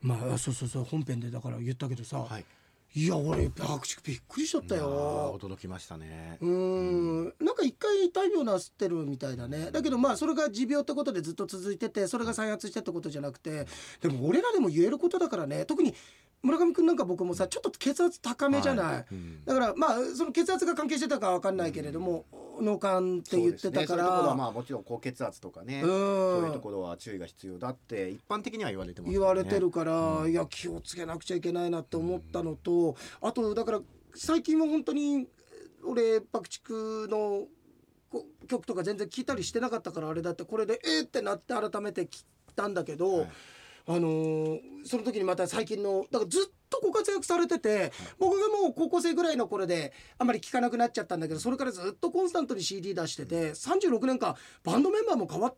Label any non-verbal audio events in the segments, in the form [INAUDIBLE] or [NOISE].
まあそうそうそう本編でだから言ったけどさ、はい。い、や俺爆竹びっくりしちゃったよ。驚きましたね。うーん。なんか一回大病なすってるみたいだね。だけどまあそれが持病ってことでずっと続いててそれが再発してってことじゃなくてでも俺らでも言えることだからね。特に村上君なんか僕もさちょっと血圧高めじゃない、はい。うん。だからまあその血圧が関係してたかわかんないけれども、脳幹って言ってたから、ね。そういうところはまあもちろん高血圧とかね、うん。そういうところは注意が必要だって一般的には言われてますよね。言われてるから、うん。いや気をつけなくちゃいけないなって思ったのと、あとだから最近は本当に俺爆竹のこ曲とか全然聞いたりしてなかったからあれだってこれでえー、ってなって改めて聞いたんだけど、はいあのーその時にまた最近のだからずっとご活躍されてて、僕がもう高校生ぐらいの頃であんまり聞かなくなっちゃったんだけどそれからずっとコンスタントに CD 出してて36年間バンドメンバーも変わっ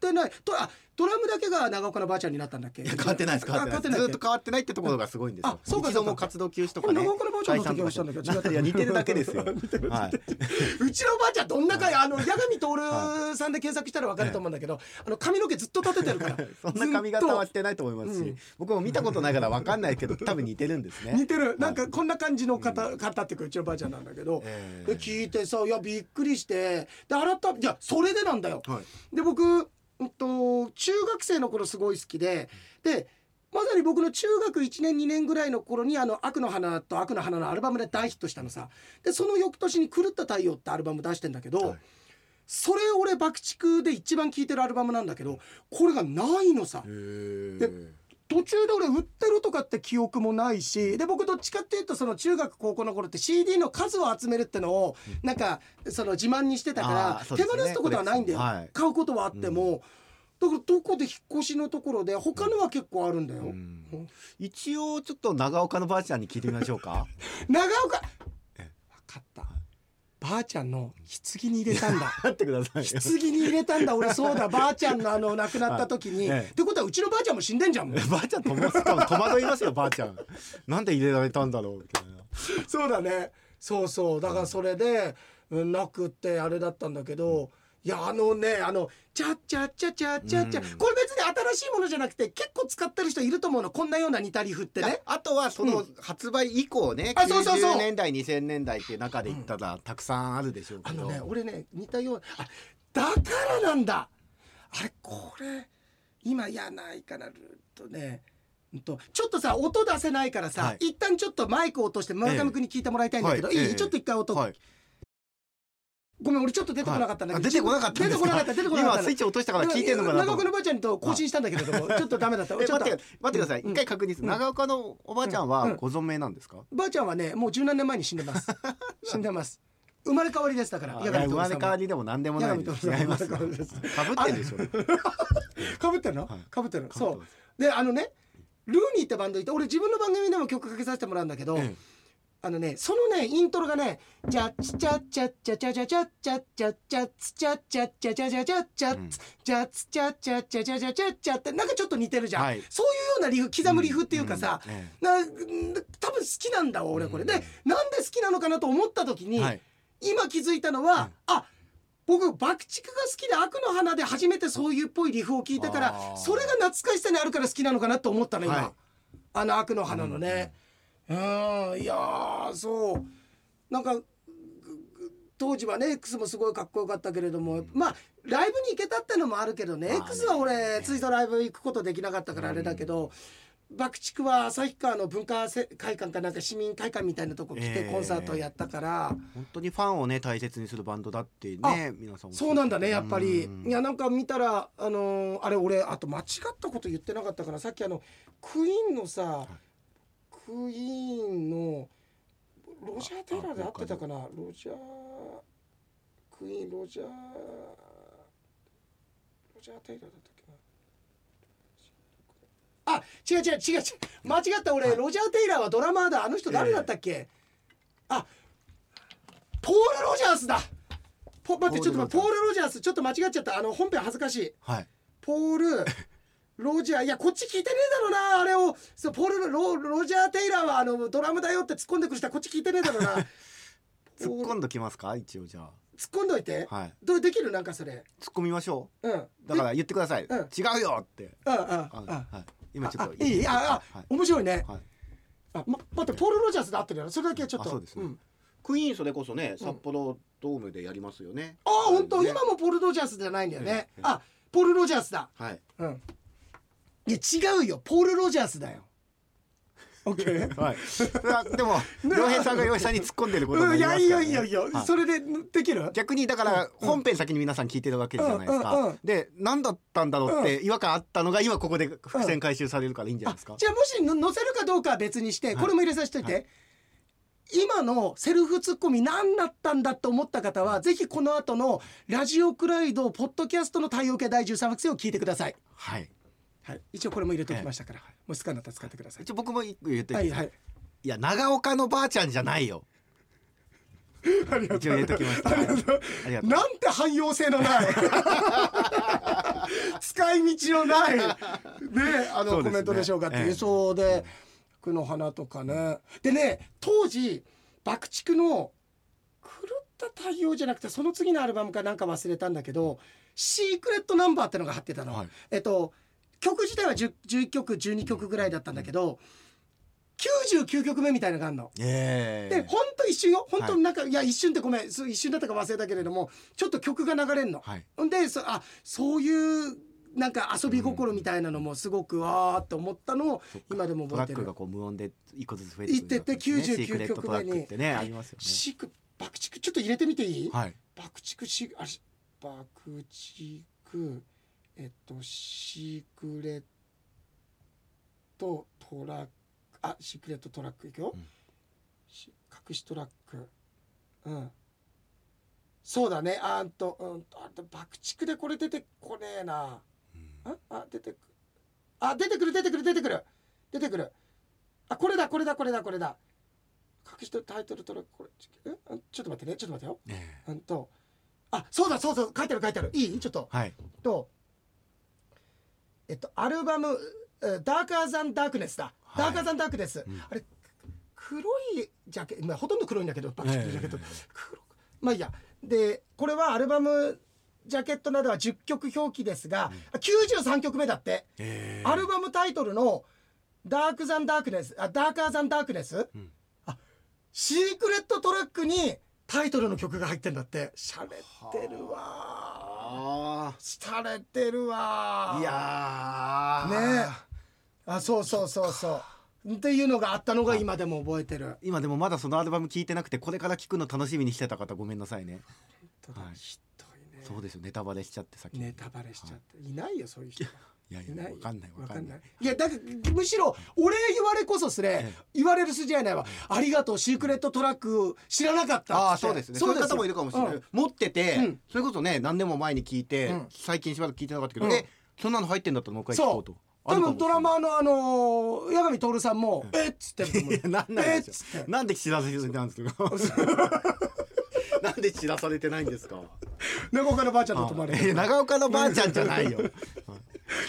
てない。とあドラムだけが長岡のばあちゃんになったんだっけ？変わってないです変わってない。ずっと変わってないってところがすごいんですよ。あそうか一度も活動休止とかね。長岡のばあちゃんの時はしたんだけど違ったい。や [LAUGHS] 似てるだけですよ。はい。[LAUGHS] うちのばあちゃんどんなかい。あの八神徹さんで検索したら分かると思うんだけど、あの髪の毛ずっと立ててるから [LAUGHS] そんな髪型はしてないと思いますし、うん僕も見たことないから分かんないけど多分似てるんですね。と似てる。なんかこんな感じの方,、方っていうかうちのばあちゃんなんだけど、聞いてさいやびっくりしてで改めいやそれでなんだよ、はい。で僕、うんと、中学生の頃すごい好きででまさに僕の中学1年2年ぐらいの頃にあの「悪の花」と「悪の花」のアルバムで大ヒットしたのさ。でその翌年に「狂った太陽」ってアルバム出してんだけど、はい。それ俺爆竹で一番聴いてるアルバムなんだけどこれがないのさ。で途中で俺売ってるとかって記憶もないしで僕どっちかっていうとその中学高校の頃って CD の数を集めるってのをなんかその自慢にしてたから、手放すとことはないんだよ、はい。買うことはあっても、だからどこで引っ越しのところで他のは結構あるんだよ、うん。一応ちょっと長岡のばあちゃんに聞いてみましょうか。[LAUGHS] 長岡！え分かったばあちゃんの棺に入れたんだ。[LAUGHS] 待ってくださいよ。棺に入れたんだ俺そうだ。ばあちゃんのあの亡くなった時に、はいええ。ってことはうちのばあちゃんも死んでんじゃん [LAUGHS] ばあちゃんともしかも戸惑いますよばあちゃん。[LAUGHS] なんで入れられたんだろうみたいな。そうだね。そうそう。だからそれで、うん、なくってあれだったんだけど、いやあのねあの「チャッチャッチャチャッチャッチャ」うん。これ別に新しいものじゃなくて結構使ってる人いると思うの。こんなような似たリフってね。あとはその発売以降ね、あそうそうそう。90年代2000年代って中で言ったらたくさんあるでしょうけど、あのね俺ね似たようなあだからなんだ。あれこれ今やないかなるとね。うんとちょっとさ音出せないからさ、はい。一旦ちょっとマイクを落として村上君に聞いてもらいたいんだけど、いい、はい。ええちょっと一回音、はいごめん俺ちょっと出てこなかったんだけど、あ出てこなかった出てこなかった出てこなかった。今スイッチ落としたから聞いてるのかな長岡のばあちゃんと更新したんだけれどもちょっとダメだった。えちょっと。待って待ってください、うん。一回確認する、長岡のおばあちゃんうんはご存命なんですか、ばあちゃんはねもう十何年前に死んでます。[LAUGHS] 死んでます。生まれ変わりでしたから。生まれ変わりでも何でもないです。違いますかぶってるでしょ。かぶってるの、はい。かぶってるそう。であのねルーニーってバンドいて俺自分の番組でも曲かけさせてもらうんだけど、えあのねそのねイントロがね「ジャッチチャッチャッチャチャチャチャッチャッチャッチャッツチャッチャッチャチャチャチャッチャッうんツジャッツチャッチャチャッチャってなんかちょっと似てるじゃん、そういうようなリフ刻むリフっていうかさ、な多分好きなんだわ俺これ、でなんで好きなのかなと思った時に、今気づいたのは、あ僕爆竹が好きで悪の花で初めてそういうっぽいリフを聞いたからそれが懐かしさにあるから好きなのかなと思ったの今、あの悪の花のねうんいやーそう。なんか当時はね X もすごいかっこよかったけれども、まあライブに行けたってのもあるけどね,、まあね。X は俺ついぞライブ行くことできなかったからあれだけど、爆竹は旭川の文化せ会館かなんか市民会館みたいなとこ来てええ。コンサートやったから、本当にファンをね大切にするバンドだってね皆さんそうなんだねやっぱり。うんいやなんか見たらあのーあれ俺あと間違ったこと言ってなかったからさっきあのクイーンのさ、クイーンのロジャー・テイラーで合ってたかな？ロジャークイーンロジャーロジャー・テイラーだったっけな？あ違う違う違う。違う間違った俺、ロジャー・テイラーはドラマーだ。あの人誰だったっけ、あポール・ロジャースだ。ポ待ってちょっとポール・ロジャース。ちょっと間違っちゃった。あの本編恥ずかしい。はい。ポールロジャーいやこっち聞いてねえだろうなあれを。そうポールロロジャー・テイラーはあのドラムだよって突っ込んでくる人はこっち聞いてねえだろうな。[LAUGHS] 突っ込んどきますか一応じゃ突っ込んどいて、あはい。どうできる？なんかそれ。突っ込みましょう。ん。うだから言ってください、うん。違うよって。うんうんうん。あはい。今ちょっとあいい？ああ、はい。面白いね、はい。あま待ってポール・ロジャースで合ってるよそれだけはちょっと。あそうですね。ん。クイーンそれこそね札幌ドームでやりますよね。あ本当、ね。今もポール・ロジャースじゃないんだよね、ええあポール・ロジャースだ。はい。うんいや違うよ。ポール・ロジャースだよ。オッケーはい。[LAUGHS] でも良平さんが良平さんに突っ込んでることにうん、いやいなりますから、ね、やいやいや、はい。それでできる？逆にだから本編先に皆さん聞いてるわけじゃないですか、うんうんうんで何だったんだろうって違和感あったのが今ここで伏線回収されるからいいんじゃないですか、じゃあもしの載せるかどうかは別にしてはい。これも入れさせておいて、は今のセルフツッコミ何だったんだと思った方はぜひこの後のラジオクライドポッドキャストの太陽系第13惑星を聞いてください、はいはい、一応これも入れておきましたから、もう好きなったら使ってください。一応僕も一個言ってはいはい。いや長岡のばあちゃんじゃないよ。ありが一応入れときましたありがとう。ありがとう。なんて汎用性のない。[LAUGHS] 使い道のない。ねあの、ね。コメントでしょうかっていう、ええ。そうで「句の花」とかね。でね当時爆竹の狂った太陽じゃなくてその次のアルバムかなんか忘れたんだけど「シークレットナンバー」ってのが貼ってたの、はい。えっと曲自体は10 11曲12曲ぐらいだったんだけど99曲目みたいなのがあるの。ええ。でほんと一瞬よ。本当になんか、い、や一瞬ってごめんそう一瞬だったか忘れたけれどもちょっと曲が流れんの。はい。ほんでそあそういうなんか遊び心みたいなのもすごくわーって思ったのを今でもトラ覚えてる。ックがこう無音で一個ずつ増えていってってくるんだ99シークレットトラックってねありますよね。シ爆竹ちょっと入れてみていい、はい。爆竹シあし爆竹えっとシークレットトラックあシークレットトラックいくよ、うん。し隠しトラック。うん。そうだね。あんとうんとあと爆竹でこれ出てこねえな。ああ出てくあ出てくる出てくる出てくる。出てくる。あこれだこれだこれだこれだ。隠しとタイトルトラックこれえ？あちょっと待ってね。ちょっと待ってよ。ええ。うんと。あそうだそうそう書いてある書いてある。いい？ちょっと。はい。とえっとアルバム「ダーカーザンダークネスだ」はい。ダーカーザンダークネス」ん。あれ黒いジャケまあほとんど黒いんだけどバッジャケット、ええ黒くまあいいや。でこれはアルバムジャケットなどは10曲表記ですが、93曲目だって、ええ。アルバムタイトルの「ダークザンダークネス」あ「ダーカーザンダークネス」うん。あシークレットトラックにタイトルの曲が入ってんだって。しゃれてるわあしゃれてるわ。あいやー。ね。あそうそうそうそう。っていうのがあったのが今でも覚えてる。今でもまだそのアルバム聞いてなくてこれから聞くの楽しみにしてた方ごめんなさいね。はい。ひどいね。そうですよ。ネタバレしちゃってさっき。ネタバレしちゃって。いないよそういう人いやいい。ないやわかんない。わかんない。いやだからむしろ俺言われこそすれえ言われる筋合いないわ。ありがとうシークレットトラック知らなかったああっつってそうですねそういう方もいるかもしれない、うん。持ってて、うん。それこそね何年も前に聞いて、うん。最近しばらく聞いてなかったけど、うん。えそんなの入ってんだったらもう一回聞こうと。多分ドラマのあのー八神徹さんも「えっ?」つってなんないえっ?」でなんで知らされてないんですか？なんで知らされてないんですか？[LAUGHS] 長岡のばあちゃんと泊まれ長岡のばあちゃんじゃないよ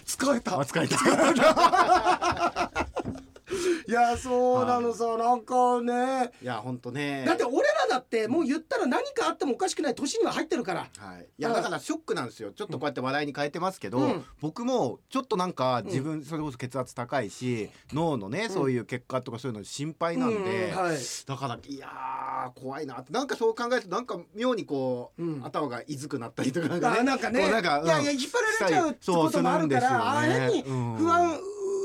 疲れた。あ使いた。[LAUGHS] いやそうなのさなんかね。いや本当ね。だって俺らだってもう言ったら何かあってもおかしくない年には入ってるから。はい、いやだからショックなんですよ。ちょっとこうやって笑いに変えてますけど、うん。僕もちょっとなんか自分それこそ血圧高いし、脳のねそういう結果とかそういうの心配なんで、うん。はい。だからいやー怖いなってなんかそう考えるとなんか妙にこう、うん。頭がいずくなったりとかなんかね。あなんかね。いやいや引っ張られちゃうってこともあるから、ああ変に不安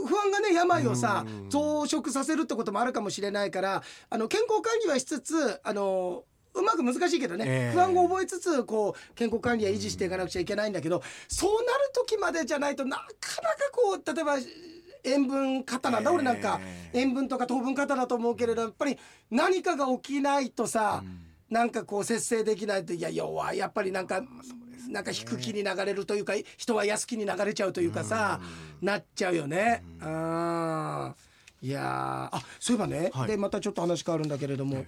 不安がね病をさうん。増殖させるってこともあるかもしれないからあの健康管理はしつつあのうまく難しいけどね、ええ。不安を覚えつつこう健康管理は維持していかなくちゃいけないんだけど、そうなる時までじゃないとなかなかこう例えば塩分過多なんだ、ええ。俺なんか塩分とか糖分過多だと思うけれどやっぱり何かが起きないとさ、なんかこう節制できないといや弱い。やっぱりなんか、なんか引く気に流れるというか人は安気に流れちゃうというかさ、なっちゃうよね。うん。いやー。あそういえばね、はい。でまたちょっと話変わるんだけれども、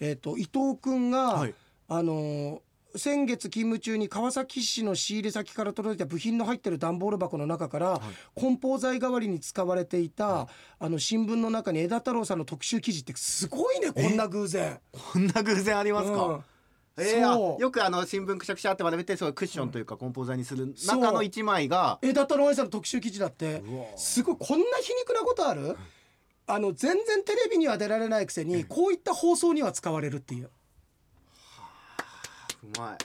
えっ、と伊藤君が、はい。あのー先月勤務中に川崎市の仕入れ先から届いた部品の入ってる段ボール箱の中から、梱包材代わりに使われていた、あの新聞の中に枝太郎さんの特集記事ってすごいねこんな偶然。[LAUGHS] こんな偶然ありますか、うんえー、よくあの新聞くしゃくしゃって丸めてそうクッションというかコンポーザーにする中の一枚が枝太郎愛さんの特集記事だって。うわ。すごいこんな皮肉なことある？あの全然テレビには出られないくせにこういった放送には使われるっていう。うまい。あ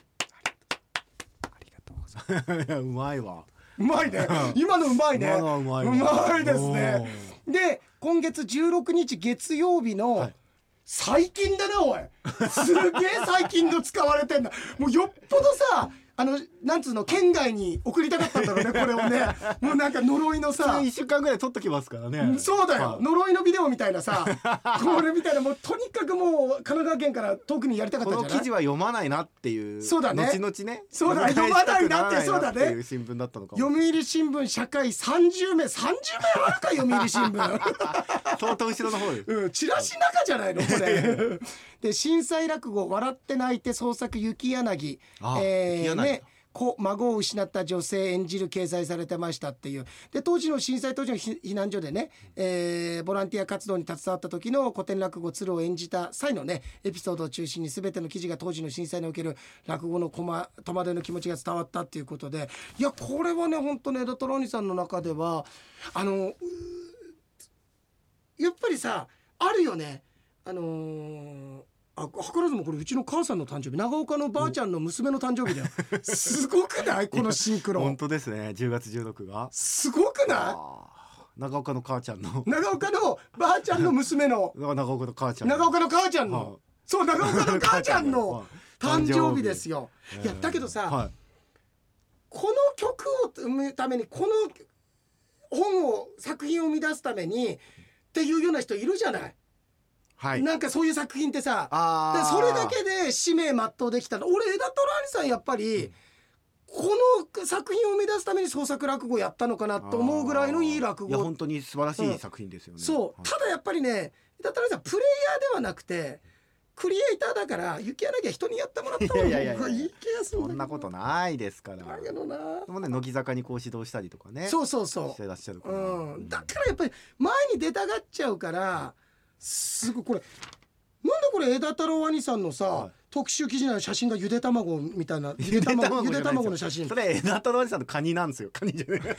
りがとうございます。[LAUGHS] うまいわ。うまいね。今のうまいね。今のはうまいわ。うまいですね。で今月16日月曜日の、はい最近だなおい。すげえ最近の使われてんだ。もうよっぽどさあのなんつうの県外に送りたかったんだろうね [LAUGHS] これをね。もうなんか呪いのそされ一週間ぐらい撮っときますからね。そうだよ。はい。呪いのビデオみたいなさ [LAUGHS] これみたいなもうとにかくもう神奈川県から遠くにやりたかっこのたんじゃない？記事は読まないなっていうそうだね。後々ね。そうだ読まないなってそうだね。いう新聞だったのかも。読売新聞社会30名30名あるか読売新聞。[LAUGHS] 相当後ろの方です。うん、チラシ中じゃないのこれ。で震災落語「笑って泣いて創作雪柳」あえー雪柳ね。子孫を失った女性演じる掲載されてましたっていう。で当時の震災当時の避避難所でね、えーボランティア活動に携わった時の古典落語鶴を演じた際のねエピソードを中心に全ての記事が当時の震災における落語の戸惑いの気持ちが伝わったっていうことで。いやこれはね本当ね江戸トロニさんの中ではあのやっぱりさあるよね。あのーあ図らずもこれうちの母さんの誕生日。長岡のばあちゃんの娘の誕生日だよ。すごくない？このシンクロ。本当ですね。10月16が。すごくなあー長岡の母ちゃんの。い長岡のばあちゃんの娘の。[LAUGHS] 長岡の母ちゃん。長岡の母ちゃんはい。のそう長岡の母ちゃんの [LAUGHS] はい。誕生日ですよ。いやえーだけどさ、はい。この曲を生むためにこの本を作品を生み出すためにっていうような人いるじゃない、はい。なんかそういう作品ってさそれだけで使命全うできたの。俺枝虎兄さんやっぱり、この作品を生み出すために創作落語やったのかなと思うぐらいのいい落語。いや本当に素晴らしい作品ですよね、そう。はい。ただやっぱりね枝虎兄さんプレイヤーではなくてクリエイターだから雪柳は人にやってもらった方がいやい気がするそんなことないですから。だけどな。でもね乃木坂にこう指導したりとかね。そうそうそしてらっしゃるかう、ら、うん、だからやっぱり前に出たがっちゃうからすごいこれなんでこれ枝太郎兄さんのさ、はい。特集記事の写真がゆで卵みたいな [LAUGHS] ゆで卵ゆで卵の写真。それ枝太郎おじさんのカニなんですよ。カニじゃない。[LAUGHS]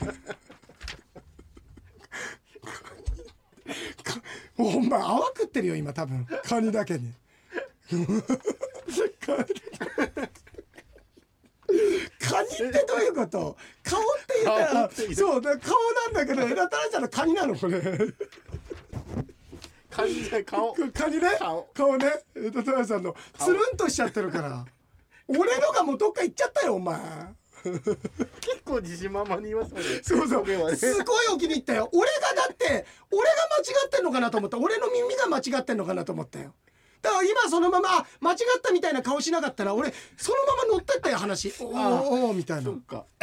お前泡食ってるよ今多分。カニだけに。[LAUGHS] カニってどういうこと？顔って言ったらそうだ顔なんだけど枝太郎さんのカニなのこれカニじゃない顔カニね。顔。顔ね。枝太郎さんの。つるんとしちゃってるから。俺のがもうどっか行っちゃったよお前。結構自信満々に言いますもんね。そうそう。ね。すごいお気に入ったよ。俺がだって俺が間違ってんのかなと思った。俺の耳が間違ってんのかなと思ったよ。だから今そのままあ間違ったみたいな顔しなかったら俺そのまま乗ってったよ話。おーおーみたいな。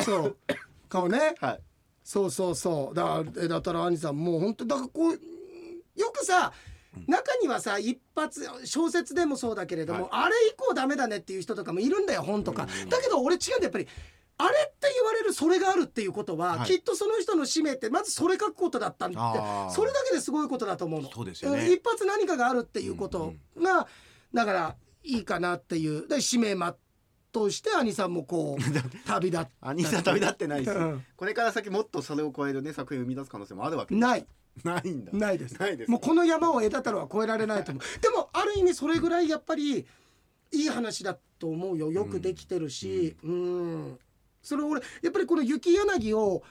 そう。顔ね。はい。そうそうそう。だから枝太郎兄さんもう本当だからこうよくさ中にはさ一発小説でもそうだけれども、あれ以降ダメだねっていう人とかもいるんだよ本とか、だけど俺違うんだやっぱり。あれって言われるそれがあるっていうことは、はい。きっとその人の使命ってまずそれ書くことだったんだってあー。それだけですごいことだと思うの。そうですよね。ん一発何かがあるっていうことが、だからいいかなっていうで使命全うして兄さんもこう [LAUGHS] 旅立っ兄さん旅立ってないです、うん。これから先もっとそれを超えるね作品を生み出す可能性もあるわけないないんだ。ないです。ないですもうこの山を枝太郎は越えられないと思う。[LAUGHS] でもある意味それぐらいやっぱりいい話だと思うよ。よくできてるし。うん。それ俺やっぱりこの雪柳を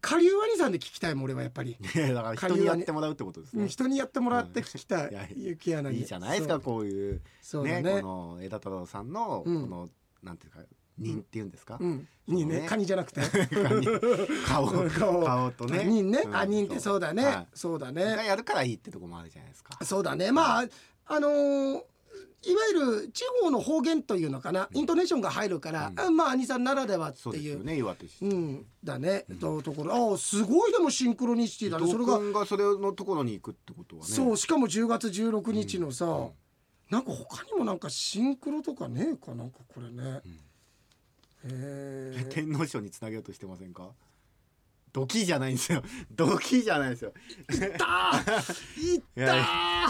下流兄さんで聞きたいもん俺はやっぱり、だから人にやってもらうってことですね。うん人にやってもらって聞きたい、いや雪柳いいじゃないですかこういうそうだね。ねこの枝太郎さんのこうん。の、なんていうか人っていうんですか、うん。にね。ね。カニじゃなくて。[LAUGHS] 顔。顔。顔とね。人ね、うん。あ人ってそうだね、はい。そうだがねやるからいいってとこもあるじゃないですか。そうだね。まああのーいわゆる地方の方言というのかな、イントネーションが入るから、あまあ兄さんならではっていう。そうですよね。岩手市うん。だね、とところああすごいでもシンクロニシティだね。それが、がそれのところに行くってことはね。そうしかも10月16日のさ、なんか他にもなんかシンクロとかねえかな？んかこれね、へえ [LAUGHS] 天皇賞につなげようとしてませんか？ドキじゃないんですよ。[LAUGHS] ドキじゃないですよ。いったー！[LAUGHS] いったー！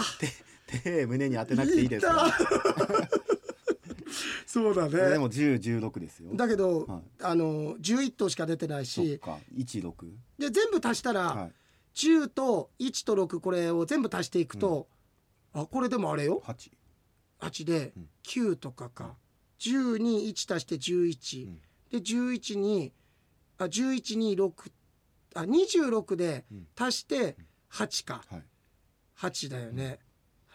手手胸に当てなくていいですそうだね。でも1016ですよ。だけど、はい。あの11頭しか出てないし。そっか。16で全部足したら、はい。10と1と6これを全部足していくと、あこれでもあれよ。8 8でうん。9とかか、10に1足して11、うん。で11にあ11に6あ26でうん。足して8か、はい。8だよね。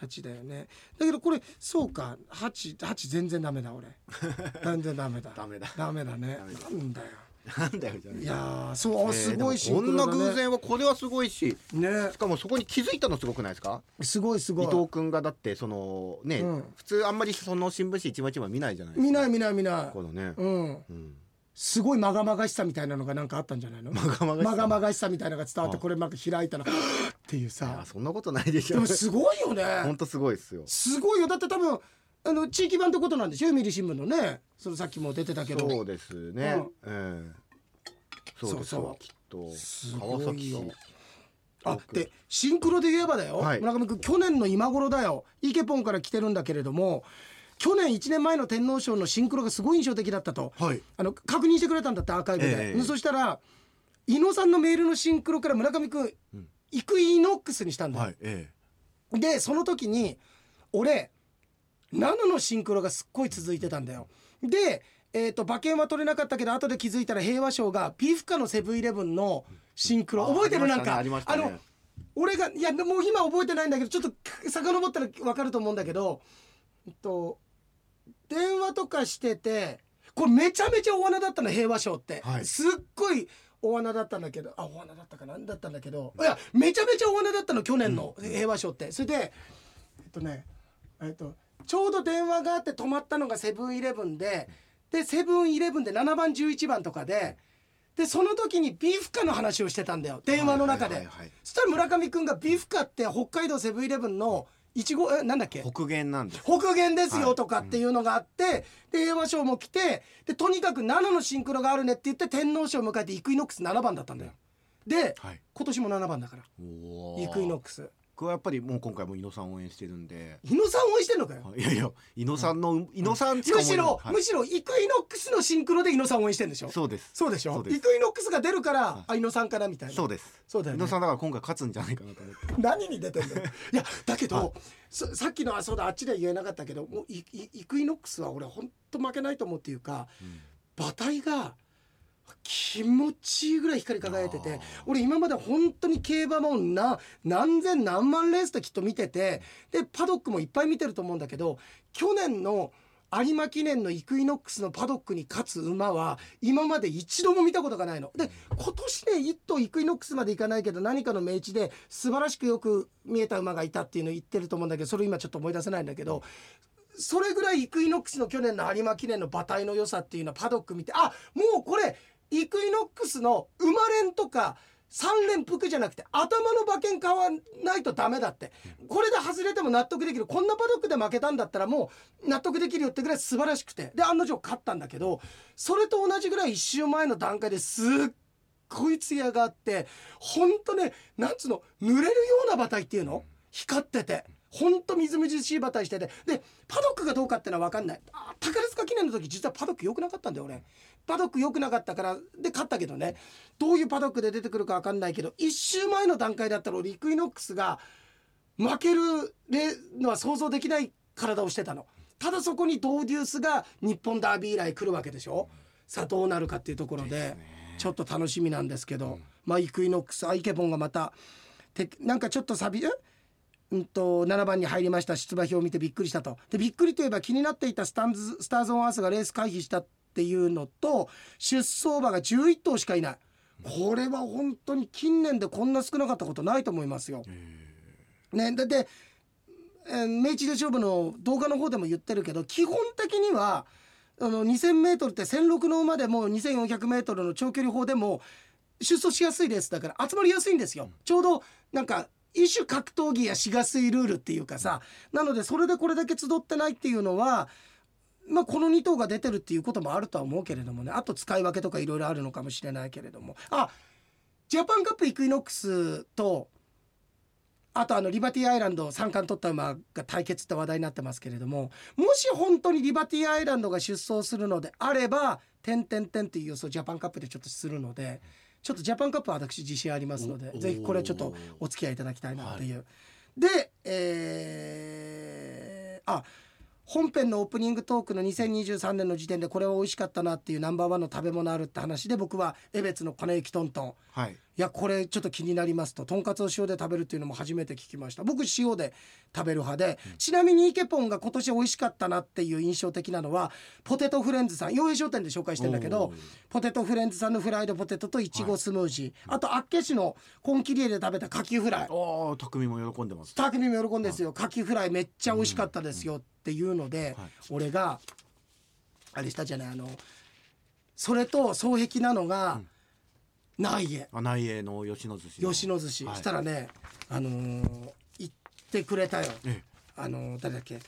8だよね。だけどこれそうか。88全然ダメだ俺。[LAUGHS] 全然ダメだ。ダメだ。ダメだね。なんだよなんだよじゃないいやーそう、あすごいシえーでもこんなンクロだね偶然はこれはすごいし。ね。しかもそこに気づいたのすごくないですか？すごいすごい。伊藤君がだってそのね、うん。普通あんまりその新聞紙一枚一枚見ないじゃないですか。見ない見ない見ない。このね、うん。うん、すごいまがまがしさみたいなのがなんかあったんじゃないの？まがまがしさ。まがまがしさみたいなのが伝わってあこれなんか開いたらっていういやさそんなことないでしょ。でもすごいよね。本当すごいですよ。すごいよ。だって多分あの地域版ってことなんでしょ？読売新聞のね。そのさっきも出てたけど。そうですね、ええ。そうですそうそう。よきっと。川崎市あでシンクロで言えばだよ、はい。村上君去年の今頃だよ。イケポンから来てるんだけれども去年1年前の天皇賞のシンクロがすごい印象的だったと。はい。あの確認してくれたんだってアーカイブで、ええ。そしたら伊野さんのメールのシンクロから村上君、うん。イクイノックスにしたんだよ、はいえ。でその時に俺7のシンクロがすっごい続いてたんだよ。でえー、と馬券は取れなかったけど後で気づいたら平和賞がビーフカのセブンイレブンのシンクロ、え覚えてる？なんか。あねあのしたね。俺がいやもう今覚えてないんだけどちょっと遡ったら分かると思うんだけど、えっと、電話とかしててこれめちゃめちゃ大穴だったの平和賞って、はい。すっごい大穴だったんだけどあ大穴だったかなんだったんだけど。いやめちゃめちゃ大穴だったの去年の平和賞って。それでえっとねえっとちょうど電話があって止まったのがセブンイレブンででセブンイレブンで7番11番とかででその時にビーフカの話をしてたんだよ。電話の中で。はいはいはいはい。そしたら村上くんがビーフカって北海道セブンイレブンのいちごえなんだっけ？北限なんです。北限ですはい。よとかっていうのがあって、で平和賞も来てでとにかく7のシンクロがあるねって言って天皇賞を迎えてイクイノックス7番だったんだよ。ではい。今年も7番だから。イクイノックスこれはやっぱりもう今回も伊野さん応援してるんで。伊野さん応援してんのかよ。いやいや伊野さんの、伊野さんしかむしろ、はい。むしろイクイノックスのシンクロで伊野さん応援してんでしょ？そうです。そうでしょ？そうです。イクイノックスが出るから、はい。あ伊野さんからみたいな。そうです。そうだよね。伊野さんだから今回勝つんじゃないかなと思って。何に出てんだよ。いや [LAUGHS] だけど、はい。そさっきのあそうだあっちでは言えなかったけどもうイイイクイノックスは俺ほんと負けないと思うっていうか馬体が気持ちいいぐらい光り輝いてて俺今まで本当に競馬もな何千何万レースときっと見ててでパドックもいっぱい見てると思うんだけど去年の有馬記念のイクイノックスのパドックに勝つ馬は今まで一度も見たことがないの。で今年ね一頭イクイノックスまでいかないけど何かの明治で素晴らしくよく見えた馬がいたっていうのを言ってると思うんだけどそれ今ちょっと思い出せないんだけどそれぐらいイクイノックスの去年の有馬記念の馬体の良さっていうのはパドック見てあもうこれイクイノックスの生まれんとか三連服じゃなくて頭の馬券買わないとダメだって。これで外れても納得できる。こんなパドックで負けたんだったらもう納得できるよってぐらい素晴らしくて。で案の定勝ったんだけどそれと同じぐらい一周前の段階ですっごい艶があってほんとねなんつうの濡れるような馬体っていうの？光ってて。ほんとみずみずしい馬体してて。でパドックがどうかってのは分かんない。あ宝塚記念の時実はパドック良くなかったんだよ俺。パドック良くなかったからで勝ったけどね。どういうパドックで出てくるか分かんないけど一周前の段階だったら俺イクイノックスが負けるのは想像できない体をしてたの。ただそこにドーデュースが日本ダービー以来来るわけでしょ。さあどうなるかっていうところでちょっと楽しみなんですけど、まあイクイノックスアイケボンがまたてなんかちょっとサビえ？うんと7番に入りました。出馬表を見てびっくりしたと。でびっくりといえば気になっていたスタンズスターズ・オン・アースがレース回避したっていうのと出走馬が11頭しかいない。これは本当に近年でこんな少なかったことないと思いますよ。ね、だって、えー明治で勝負の動画の方でも言ってるけど基本的にはあの 2,000m って1,600の馬でも 2,400m の長距離砲でも出走しやすいレースだから集まりやすいんですよ。ちょうどなんか一種格闘技や志賀水ルールっていうかさなのでそれでこれだけ集ってないっていうのはまあこの2頭が出てるっていうこともあるとは思うけれどもね。あと使い分けとかいろいろあるのかもしれないけれども。あジャパンカップイクイノックスとあとあのリバティアイランド三冠取った馬が対決って話題になってますけれどももし本当にリバティアイランドが出走するのであれば「点点点」っていう予想ジャパンカップでちょっとするのでちょっとジャパンカップは私自信ありますのでおぜひこれちょっとお付き合いいただきたいなっていう。でえーあ本編のオープニングトークの2023年の時点でこれは美味しかったなっていうナンバーワンの食べ物あるって話で僕は江別の金雪トントン。はいいやこれちょっと気になりますと。とんかつを塩で食べるっていうのも初めて聞きました。僕塩で食べる派で、ちなみにイケポンが今年美味しかったなっていう印象的なのはポテトフレンズさん。洋平商店で紹介してんだけどポテトフレンズさんのフライドポテトといちごスムージー、あと厚岸のコンキリエで食べたカキフライ。ああ匠も喜んでます。匠も喜んでですよ。カキフライめっちゃ美味しかったですよっていうので、はい。俺があれしたじゃないあのそれと双璧なのが、ない家。あ内営の吉野寿司の。吉野寿司、はい。したらねあのー行ってくれたよ。えあのー誰だっけ、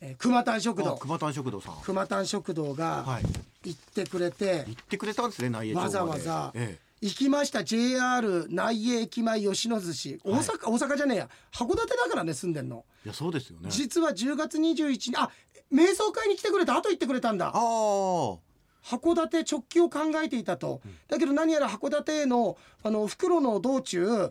えー、熊丹食堂。熊丹食堂さん。熊丹食堂がはい。行ってくれて、行ってくれたんですね内営町までわざわざ。え行きました。JR 内営駅前吉野寿司。大阪、大阪じゃねえや。函館だからね住んでんの、えいやそうですよね。実は10月21日あ瞑想会に来てくれた。後行ってくれたんだ。ああ函館直帰を考えていたと、だけど何やら函館へのあの袋の道中、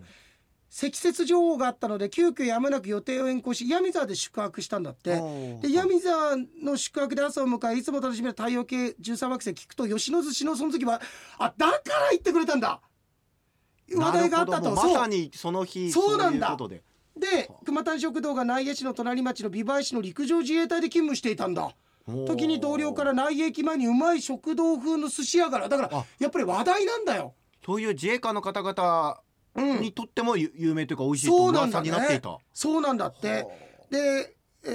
積雪情報があったので急遽やむなく予定を変更し岩見沢で宿泊したんだって。で岩見沢の宿泊で朝を迎えいつも楽しみな太陽系13惑星聞くと吉野寿司のその時はあだから言ってくれたんだ。話題があったと。まさにその日そうなんだ。いうことで。で熊谷食堂が内野市の隣町の美唄市の陸上自衛隊で勤務していたんだ時に同僚から内野駅前にうまい食堂風の寿司屋がある。だからあ。やっぱり話題なんだよ。そういう自衛官の方々うん。にとってもゆ有名というか美味しいとそうなんだね。噂になっていた。そうなんだって。で,、え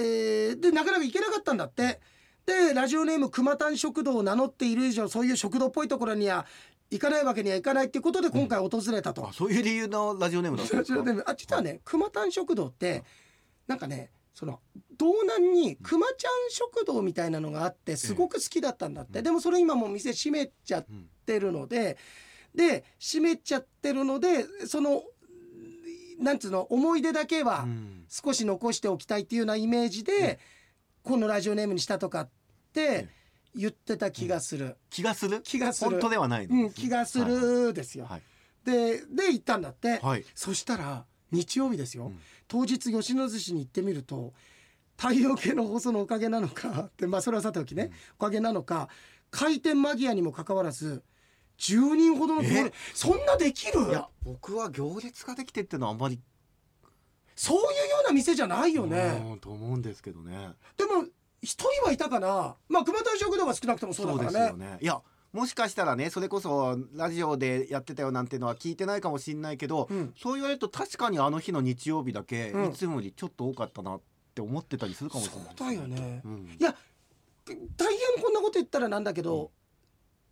ーでなかなか行けなかったんだって。でラジオネーム熊谷食堂を名乗っている以上そういう食堂っぽいところには行かないわけにはいかないっていうことで今回訪れたと、あそういう理由のラジオネームだったんラですか？あ実はね熊谷食堂ってなんかねその道南に熊ちゃん食堂みたいなのがあってすごく好きだったんだって、でもそれ今もう店閉めちゃってるので、で閉めちゃってるのでそのなんつうの思い出だけはうん。少し残しておきたいっていうようなイメージで、このラジオネームにしたとかって言ってた気がする、気がする？気がする。本当ではないのうん、気がするですよ。はい。でで行ったんだって、はい。そしたら日曜日ですよ、うん。当日吉野寿司に行ってみると太陽系の放送のおかげなのかってまあそれはさておきね、おかげなのか開店間際にもかかわらず10人ほどの行列え？そんなできる？いや僕は行列ができてっていうのはあんまり。そういうような店じゃないよね。うんと思うんですけどね。でも一人はいたかな。まあ熊谷食堂が少なくともそうだからね。ですよね。いやもしかしたらねそれこそラジオでやってたよなんていうのは聞いてないかもしれないけど、うん。そう言われると確かにあの日の日曜日だけ、うん。いつもよりちょっと多かったな。って思ってたりするかもしれないそうだよね。うん。いや大変こんなこと言ったらなんだけど、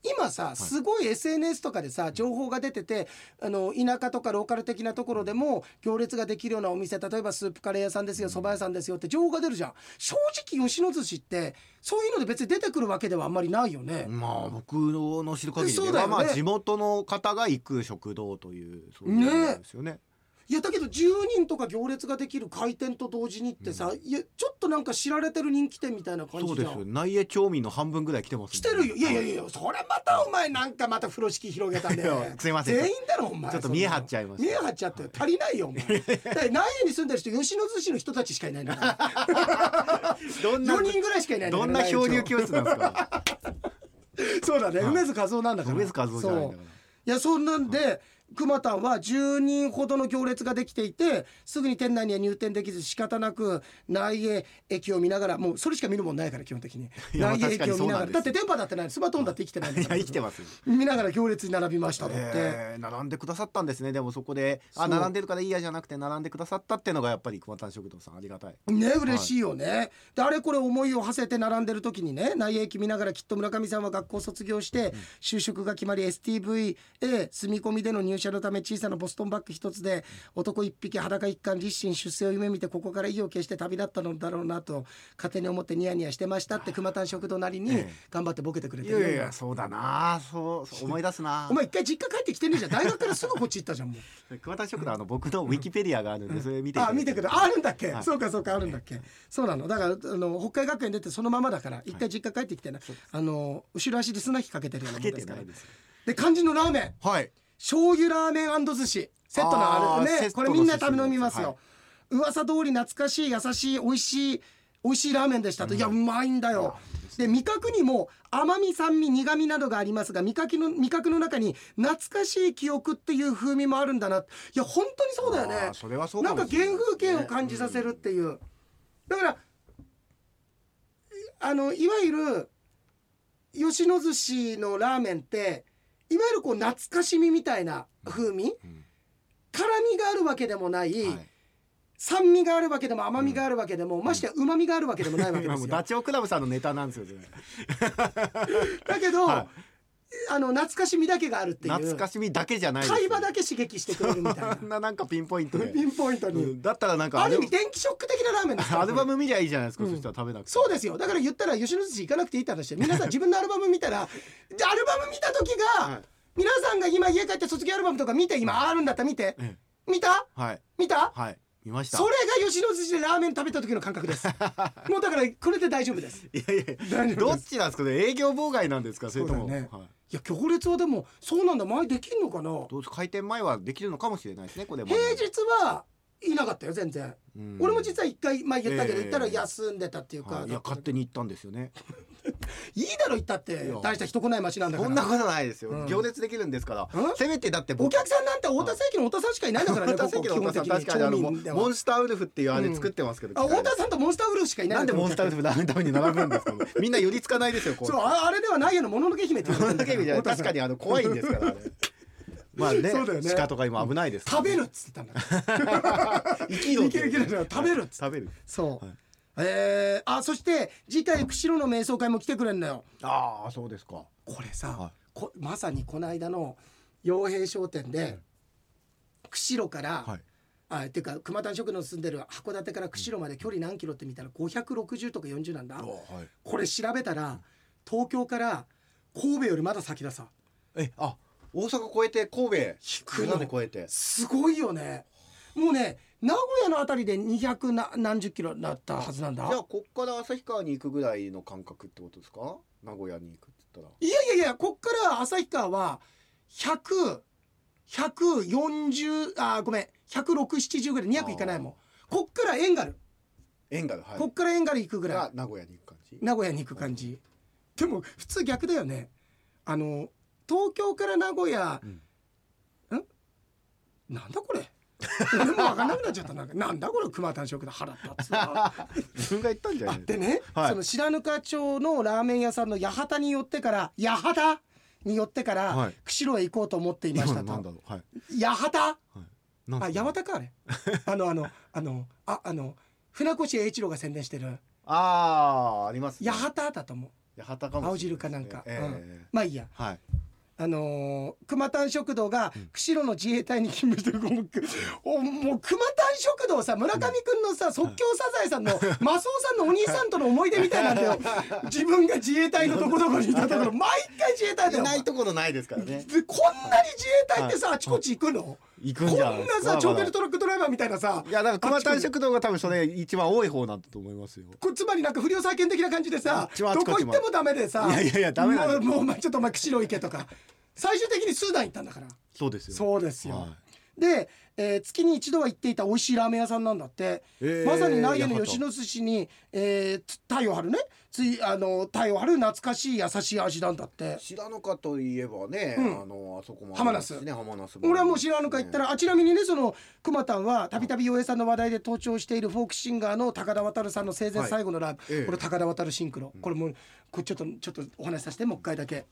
今さすごい SNS とかでさ情報が出ててあの田舎とかローカル的なところでも行列ができるようなお店例えばスープカレー屋さんですよ蕎麦屋さんですよって情報が出るじゃん。正直吉野寿司ってそういうので別に出てくるわけではあんまりないよね、まあ僕の知る限りでは、ね。まあ地元の方が行く食堂というそういうものですよねいやだけど10人とか行列ができる開店と同時にってさ、いやちょっとなんか知られてる人気店みたいな感そうじじゃん。ですよ。内江町民の半分ぐらい来てます来てるよ。いやいやいややそれまたお前なんかまた風呂敷広げたね。い [LAUGHS] やすいません。全員だろお前。ちょっと見え張っちゃいました見え張っちゃって足りないよお前。[LAUGHS] 内縁に住んでる人吉野寿司の人たちしかいないんだから。[LAUGHS] どんな4人ぐらいしかいないどんな漂流教室なんですか？そうだね。はい梅津和夫なんだから。梅津和夫じゃないんだかそう。いやそんなんで熊田は10人ほどの行列ができていてすぐに店内には入店できず仕方なく内営駅を見ながらもうそれしか見るもんないから基本的に。内営駅を見ながら。だって電波だってないスマートフォンだって生きてないから [LAUGHS] 生きてます見ながら行列に並びましただって、えー並んでくださったんですね。でもそこであ並んでるからいいやじゃなくて並んでくださったっていうのがやっぱり熊谷食堂さんありがたい。ね嬉しいよね、であれこれ思いを馳せて並んでる時にね内駅見ながらきっと村上さんは学校卒業して就職が決まり STVA 住み込みでの入入社のため小さなボストンバッグ一つで男一匹裸一貫立身出世を夢見てここから意を決して旅立ったのだろうなと勝手に思ってニヤニヤしてましたって熊谷食堂なりにええ。頑張ってボケてくれているよやいやそうだな。そうそう思い出すな。[LAUGHS] お前一回実家帰ってきてねえじゃん大学からすぐこっち行ったじゃんもう。[LAUGHS] 熊田食堂あの僕のウィキペディアがあるんでそれ見てあ見てくれああるんだっけ、はい。そうかそうかあるんだっけ？そうなの。だからあの北海学園出てそのままだから一回実家帰ってきてな、あの後ろ足で砂引かけてるようなもんですから。で肝心のラーメン。はい醤油ラーメン寿司。セットのある。ねこれみんな食べ飲みますよ、はい。噂通り懐かしい優しい美味しい美味しいラーメンでしたと、いやうまいんだよ。で味覚にも甘み酸味苦味などがありますが味覚の味覚の中に懐かしい記憶っていう風味もあるんだな。いや本当にそうだよね。それはそうなんか原風景を感じさせるっていう、だからあのいわゆる吉野寿司のラーメンっていわゆるこう懐かしみみたいな風味、うん。辛みがあるわけでもない、はい。酸味があるわけでも甘みがあるわけでも、ましてや旨みがあるわけでもないわけ今ですよ。[LAUGHS] ダチョウ倶楽部さんのネタなんですよ [LAUGHS] だけど、はいあの懐かしみだけがあるっていう。懐かしみだけじゃない会話だけ刺激してくれるみたいな。あんななんかピンポイントで。ピンポイントに、うん。だったらなんかある意味電気ショック的なラーメンです [LAUGHS] アルバム見りゃいいじゃないですか、うんそしたら食べなくてそうですよ。だから言ったら吉野寿司行かなくていいって話で皆さん [LAUGHS] 自分のアルバム見たらアルバム見た時が、はい皆さんが今家帰って卒業アルバムとか見て今あるんだったら見て。え見た？えはい。見た？はい。見ました。それが吉野寿司でラーメン食べた時の感覚です。[LAUGHS] もうだからこれで大丈夫です。いやいやどっちなんですかね？営業妨害なんですか？それとも、ね。はい、いや行列はでもそうなんだ。前できんのかな？どう開店前はできるのかもしれないですねこれも。平日はいなかったよ全然、うん。俺も実は一回前言ったけどええ。言ったら休んでたっていうか、はい。いや勝手に行ったんですよね [LAUGHS] いいだろ言ったって大した人来ない街なんだから。そんなことないですよ、うん。行列できるんですから。うん？せめてだってお客さんなんて太田正規の太田さんしかいないんだからね [LAUGHS] 太田関のお父さん確かにあのモンスターウルフっていうあれ作ってますけど、あ太田さんとモンスターウルフしかいない [LAUGHS] なんでモンスターウルフラーメン食べに並ぶんですかみんな寄りつかないですよこそうああれではないよのもののけ姫って確かにあの怖いんですからあれまあねね。鹿とか今危ないですね。食べるっつってたんだ生きろいけるいける食べるっつって。食べる。そう、はいえー、あそして次回釧路の瞑想会も来てくれんのよ。ああそうですか。これさ、はい。こまさにこの間の陽平商店で、釧路から、はい。あっていうか熊谷食堂に住んでる函館から釧路まで距離何キロって見たら560とか40なんだ。はい。これ調べたら東京から神戸よりまだ先ださ。えあ大阪越えて神戸くの。村で越えて。すごいよね。もうね名古屋のあたりで200な何十キロだったはずなんだ？じゃあこっから旭川に行くぐらいの感覚ってことですか？名古屋に行くって言ったら。いやいやいやこっから旭川は100140あごめん16070ぐらい200いかないもん。こっからエンガル、エンガルはい。こっからエンガル行くぐらい。が名古屋に行く感じ？名古屋に行く感じ。でも普通逆だよね。あの東京から名古屋、ん？なんだこれ？俺も分かんなくなっちゃった。なんかなんだこれ熊谷食堂腹立つわ。自分が言ったんじゃないあでね、はい。その白糠町のラーメン屋さんの八幡に寄ってから八幡に寄ってから、はい。釧路へ行こうと思っていました今のなんだと八幡？なんあ八幡かあれ。[LAUGHS] あのあのあのああの船越英一郎が宣伝してる。あーありますね。八幡だと思う。八幡かも青しれ汁かなんか、えうん。えまあいいや。はいあのー、熊谷食堂が釧路の自衛隊に勤務してる子もおもう熊谷食堂さ村上くんのさ即興サザエさんのマスオさんのお兄さんとの思い出みたいなんだよ。[LAUGHS] 自分が自衛隊のどこどこにいたところ毎回自衛隊だよいないところないですからね。でこんなに自衛隊ってさあちこち行くの？行くんこんじゃないですかなさ長距離まトラックドライバーみたいなさだいやだから熊谷食堂が多分それ一番多い方なんだと思いますよ。ちこつまりなんか不良債権的な感じでさどちこ行ってもダメでさいやいやいやダメもうもうちょっとお前釧路行けとか。最終的にスーダン行ったんだから。そうですよ。そうですよ、はい。で、えー月に一度は行っていた美味しいラーメン屋さんなんだって、えーまさに名古屋の吉野寿司に、えー、つ太陽張るね？ついあの太陽張る懐かしい優しい味なんだって。白のかといえばね、うん。あのあそこもね浜那須俺はもう知らぬか言ったら、あちなみにねその熊たんはたびたび洋平さんの話題で登場しているフォークシンガーの高田渡さんの生前最後のライブ、ええ。これ高田渡シンクロ、これもうこれちょっとちょっとお話しさせてもう一回だけ。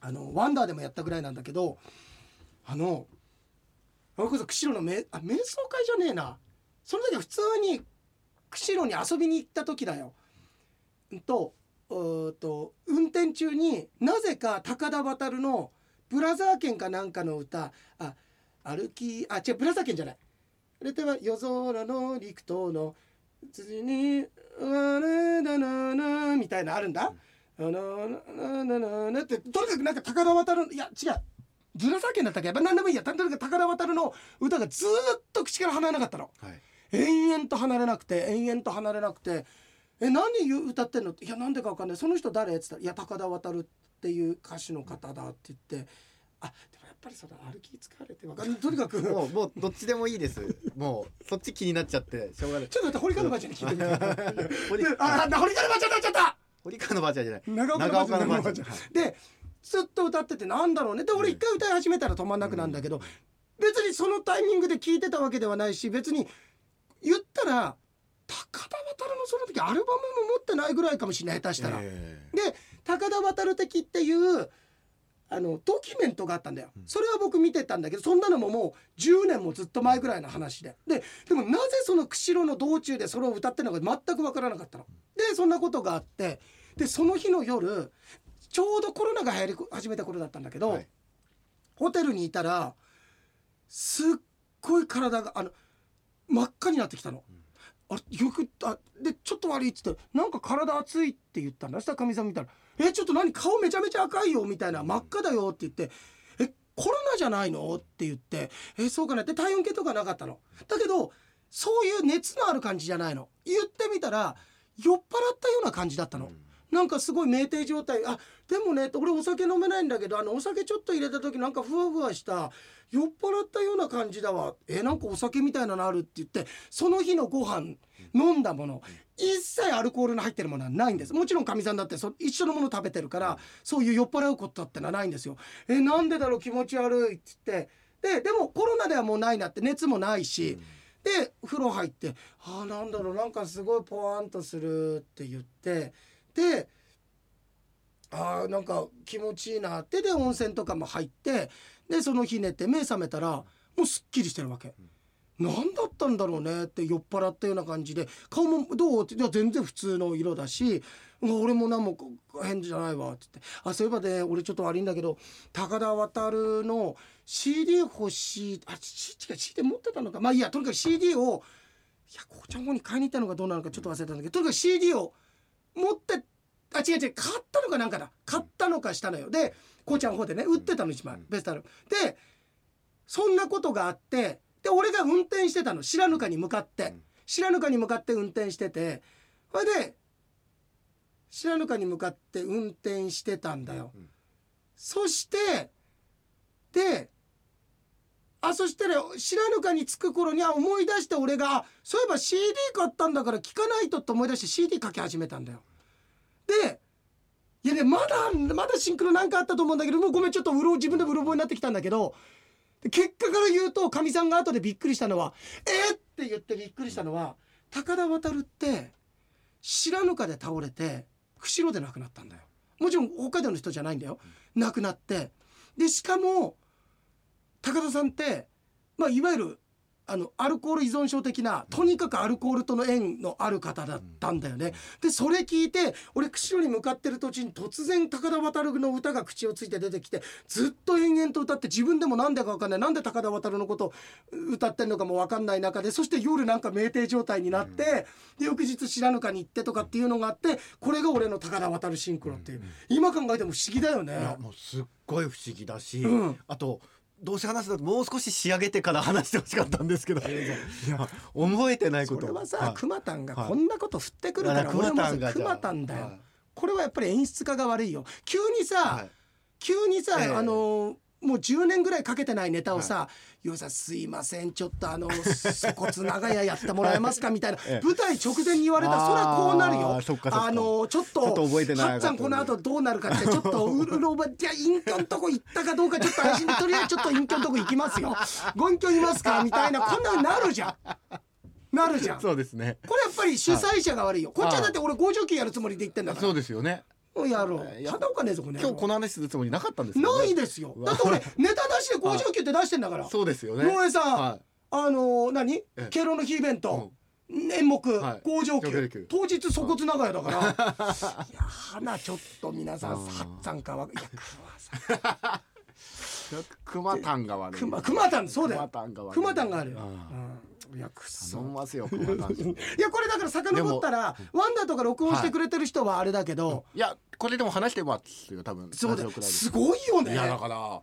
あのワンダーでもやったぐらいなんだけどあのそれこそ釧路のめあ瞑想会じゃねえなその時は普通に釧路に遊びに行った時だよ。とうと運転中になぜか高田渡のブラザー県かなんかの歌あ歩きあ違うブラザー県じゃないあれでは夜空の陸東の辻に「われだなな」みたいなあるんだ。あのななななってとにかくなんか高田渡るいや違うブラザー県だったっけ？やっぱ何でもいいや。とにかく高田渡るの歌がずーっと口から離れなかったの。はい。延々と離れなくて延々と離れなくて「え何歌ってんの?」って「いやなんでかわかんない。その人誰?」っつったら「いや高田渡るっていう歌手の方だ」って言って「あでもやっぱりその歩き疲れてわかんない。[LAUGHS] とにかく。ちょっもうもうどっちでもいいです。もうそっち気になっちゃって。しょうがない。と待って堀川のばあちゃんに聞いてみて。ああ堀川のばあちゃんになっちゃった。堀川のばあちゃんじゃない。長岡のばあちゃんでずっと歌っててなんだろうね。で俺一回歌い始めたら止まんなくなるんだけど、別にそのタイミングで聴いてたわけではないし別に言ったら高田渡のその時アルバムも持ってないぐらいかもしれない下手したら。えで高田渡的っていうあのドキュメントがあったんだよ、それは僕見てたんだけどそんなのももう10年もずっと前ぐらいの話で。ででもなぜその釧路の道中でそれを歌ってるのか全く分からなかったの。でそんなことがあってでその日の夜ちょうどコロナが流行り始めた頃だったんだけど、はいホテルにいたらすっごい体があの真っ赤になってきたの。あよくあでちょっと悪いっつってなんか体熱いって言ったんだそしたらかみさん見たら「えちょっと何？顔めちゃめちゃ赤いよ」みたいな「真っ赤だよ」って言って「えコロナじゃないの?」って言って「えそうかな」って体温計とかなかったの。だけどそういう熱のある感じじゃないの。言ってみたら酔っ払ったような感じだったの。なんかすごい酩酊状態。あでもね俺お酒飲めないんだけどあのお酒ちょっと入れた時なんかふわふわした酔っ払ったような感じだわ。えなんかお酒みたいなのあるって言ってその日のご飯飲んだもの。一切アルコールの入ってるものはないんです。もちろんかみさんだってそ一緒のもの食べてるからそういう酔っ払うことってのはないんですよ。えなんでだろう気持ち悪いって言って。ででもコロナではもうないなって熱もないし、で風呂入って「あーなんだろうなんかすごいポワンとする」って言ってであーなんか気持ちいいなってで温泉とかも入ってでその日寝て目覚めたらもうすっきりしてるわけ。何だったんだろうねって酔っ払ったような感じで顔もどう？っていや全然普通の色だし俺も何も変じゃないわって言って。あそういえばね俺ちょっと悪いんだけど高田渡の CD 欲しいあち違う CD 持ってたのか。まあいいやとにかく CD をいやこちゃん方に買いに行ったのかどうなのかちょっと忘れたんだけどとにかく CD を持ってあ違う違う買ったのかなんかだ。買ったのかしたのよ。でこうちゃんの方でね売ってたの一枚、ベストアルバム。でそんなことがあってで俺が運転してたの。白糠に向かって、ん。白糠に向かって運転してて。それで白糠に向かって運転してたんだよ、うんそしてであそしたら白糠に着く頃には思い出して俺があそういえば CD 買ったんだから聴かないとって思い出して CD 書き始めたんだよ。でいやねまだまだシンクロなんかあったと思うんだけどもうごめんちょっとうろ自分でうろ覚えになってきたんだけど結果から言うとかみさんが後でびっくりしたのは「えっ!」って言ってびっくりしたのは高田渡って白糠で倒れて釧路で亡くなったんだよ。もちろん北海道の人じゃないんだよ。亡くなってでしかも高田さんって、まあ、いわゆるあのアルコール依存症的なとにかくアルコールとの縁のある方だったんだよね。でそれ聞いて俺釧路に向かってる途中に突然高田渡の歌が口をついて出てきてずっと延々と歌って自分でもなんでか分かんない。なんで高田渡のことを歌ってんのかも分かんない中でそして夜なんか酩酊状態になって、で翌日白糠に行ってとかっていうのがあってこれが俺の高田渡シンクロっていう、今考えても不思議だよね。いやもうすっごい不思議だし、うん。あとどうせ話すだともう少し仕上げてから話してほしかったんですけど。いや覚えてないこと。それはさ、はい。クマタンがはい。こんなこと振ってくるから、だから俺もさクマタンだよ、はい。これはやっぱり演出家が悪いよ。急にさ、はい。急にさ、ええ。あのもう10年ぐらいかけてないネタをさ「ようさんすいませんちょっとあの [LAUGHS] 粗骨長屋やってもらえますか」みたいな。ええ。舞台直前に言われたらそれはこうなるよ。あのちょっとはっちゃんこの後どうなるかってちょっとうるろばじゃあ隠居んとこ行ったかどうかちょっと怪しい。んでとりあえずちょっと隠居んとこ行きますよご [LAUGHS] 隠居いますか？みたいなこんなのなるじゃん。なるじゃん。こそうですね。れやっぱり主催者が悪いよ。こっちはだって俺工場級やるつもりで言ってんだから。そうですよねやろう。いやただおかねえぞこ今日この話するつもりなかったんですないですよ。だって俺ネタ出して工場級って出してんだから。そうですよね。農園さん、はあのー、何？え敬老の日イベント、演目、はい。工場級。当日粗骨長屋だから、い。や花ちょっと皆さんうん八さんかわいや桑さん熊丹が悪い熊熊丹そうだよ。熊丹があるよ、いやくっそますよ [LAUGHS] いやこれだから遡ったらワンダとか録音してくれてる人はあれだけど、い。やこれでも話してますよ多分。そうだすごいよね。いやだから。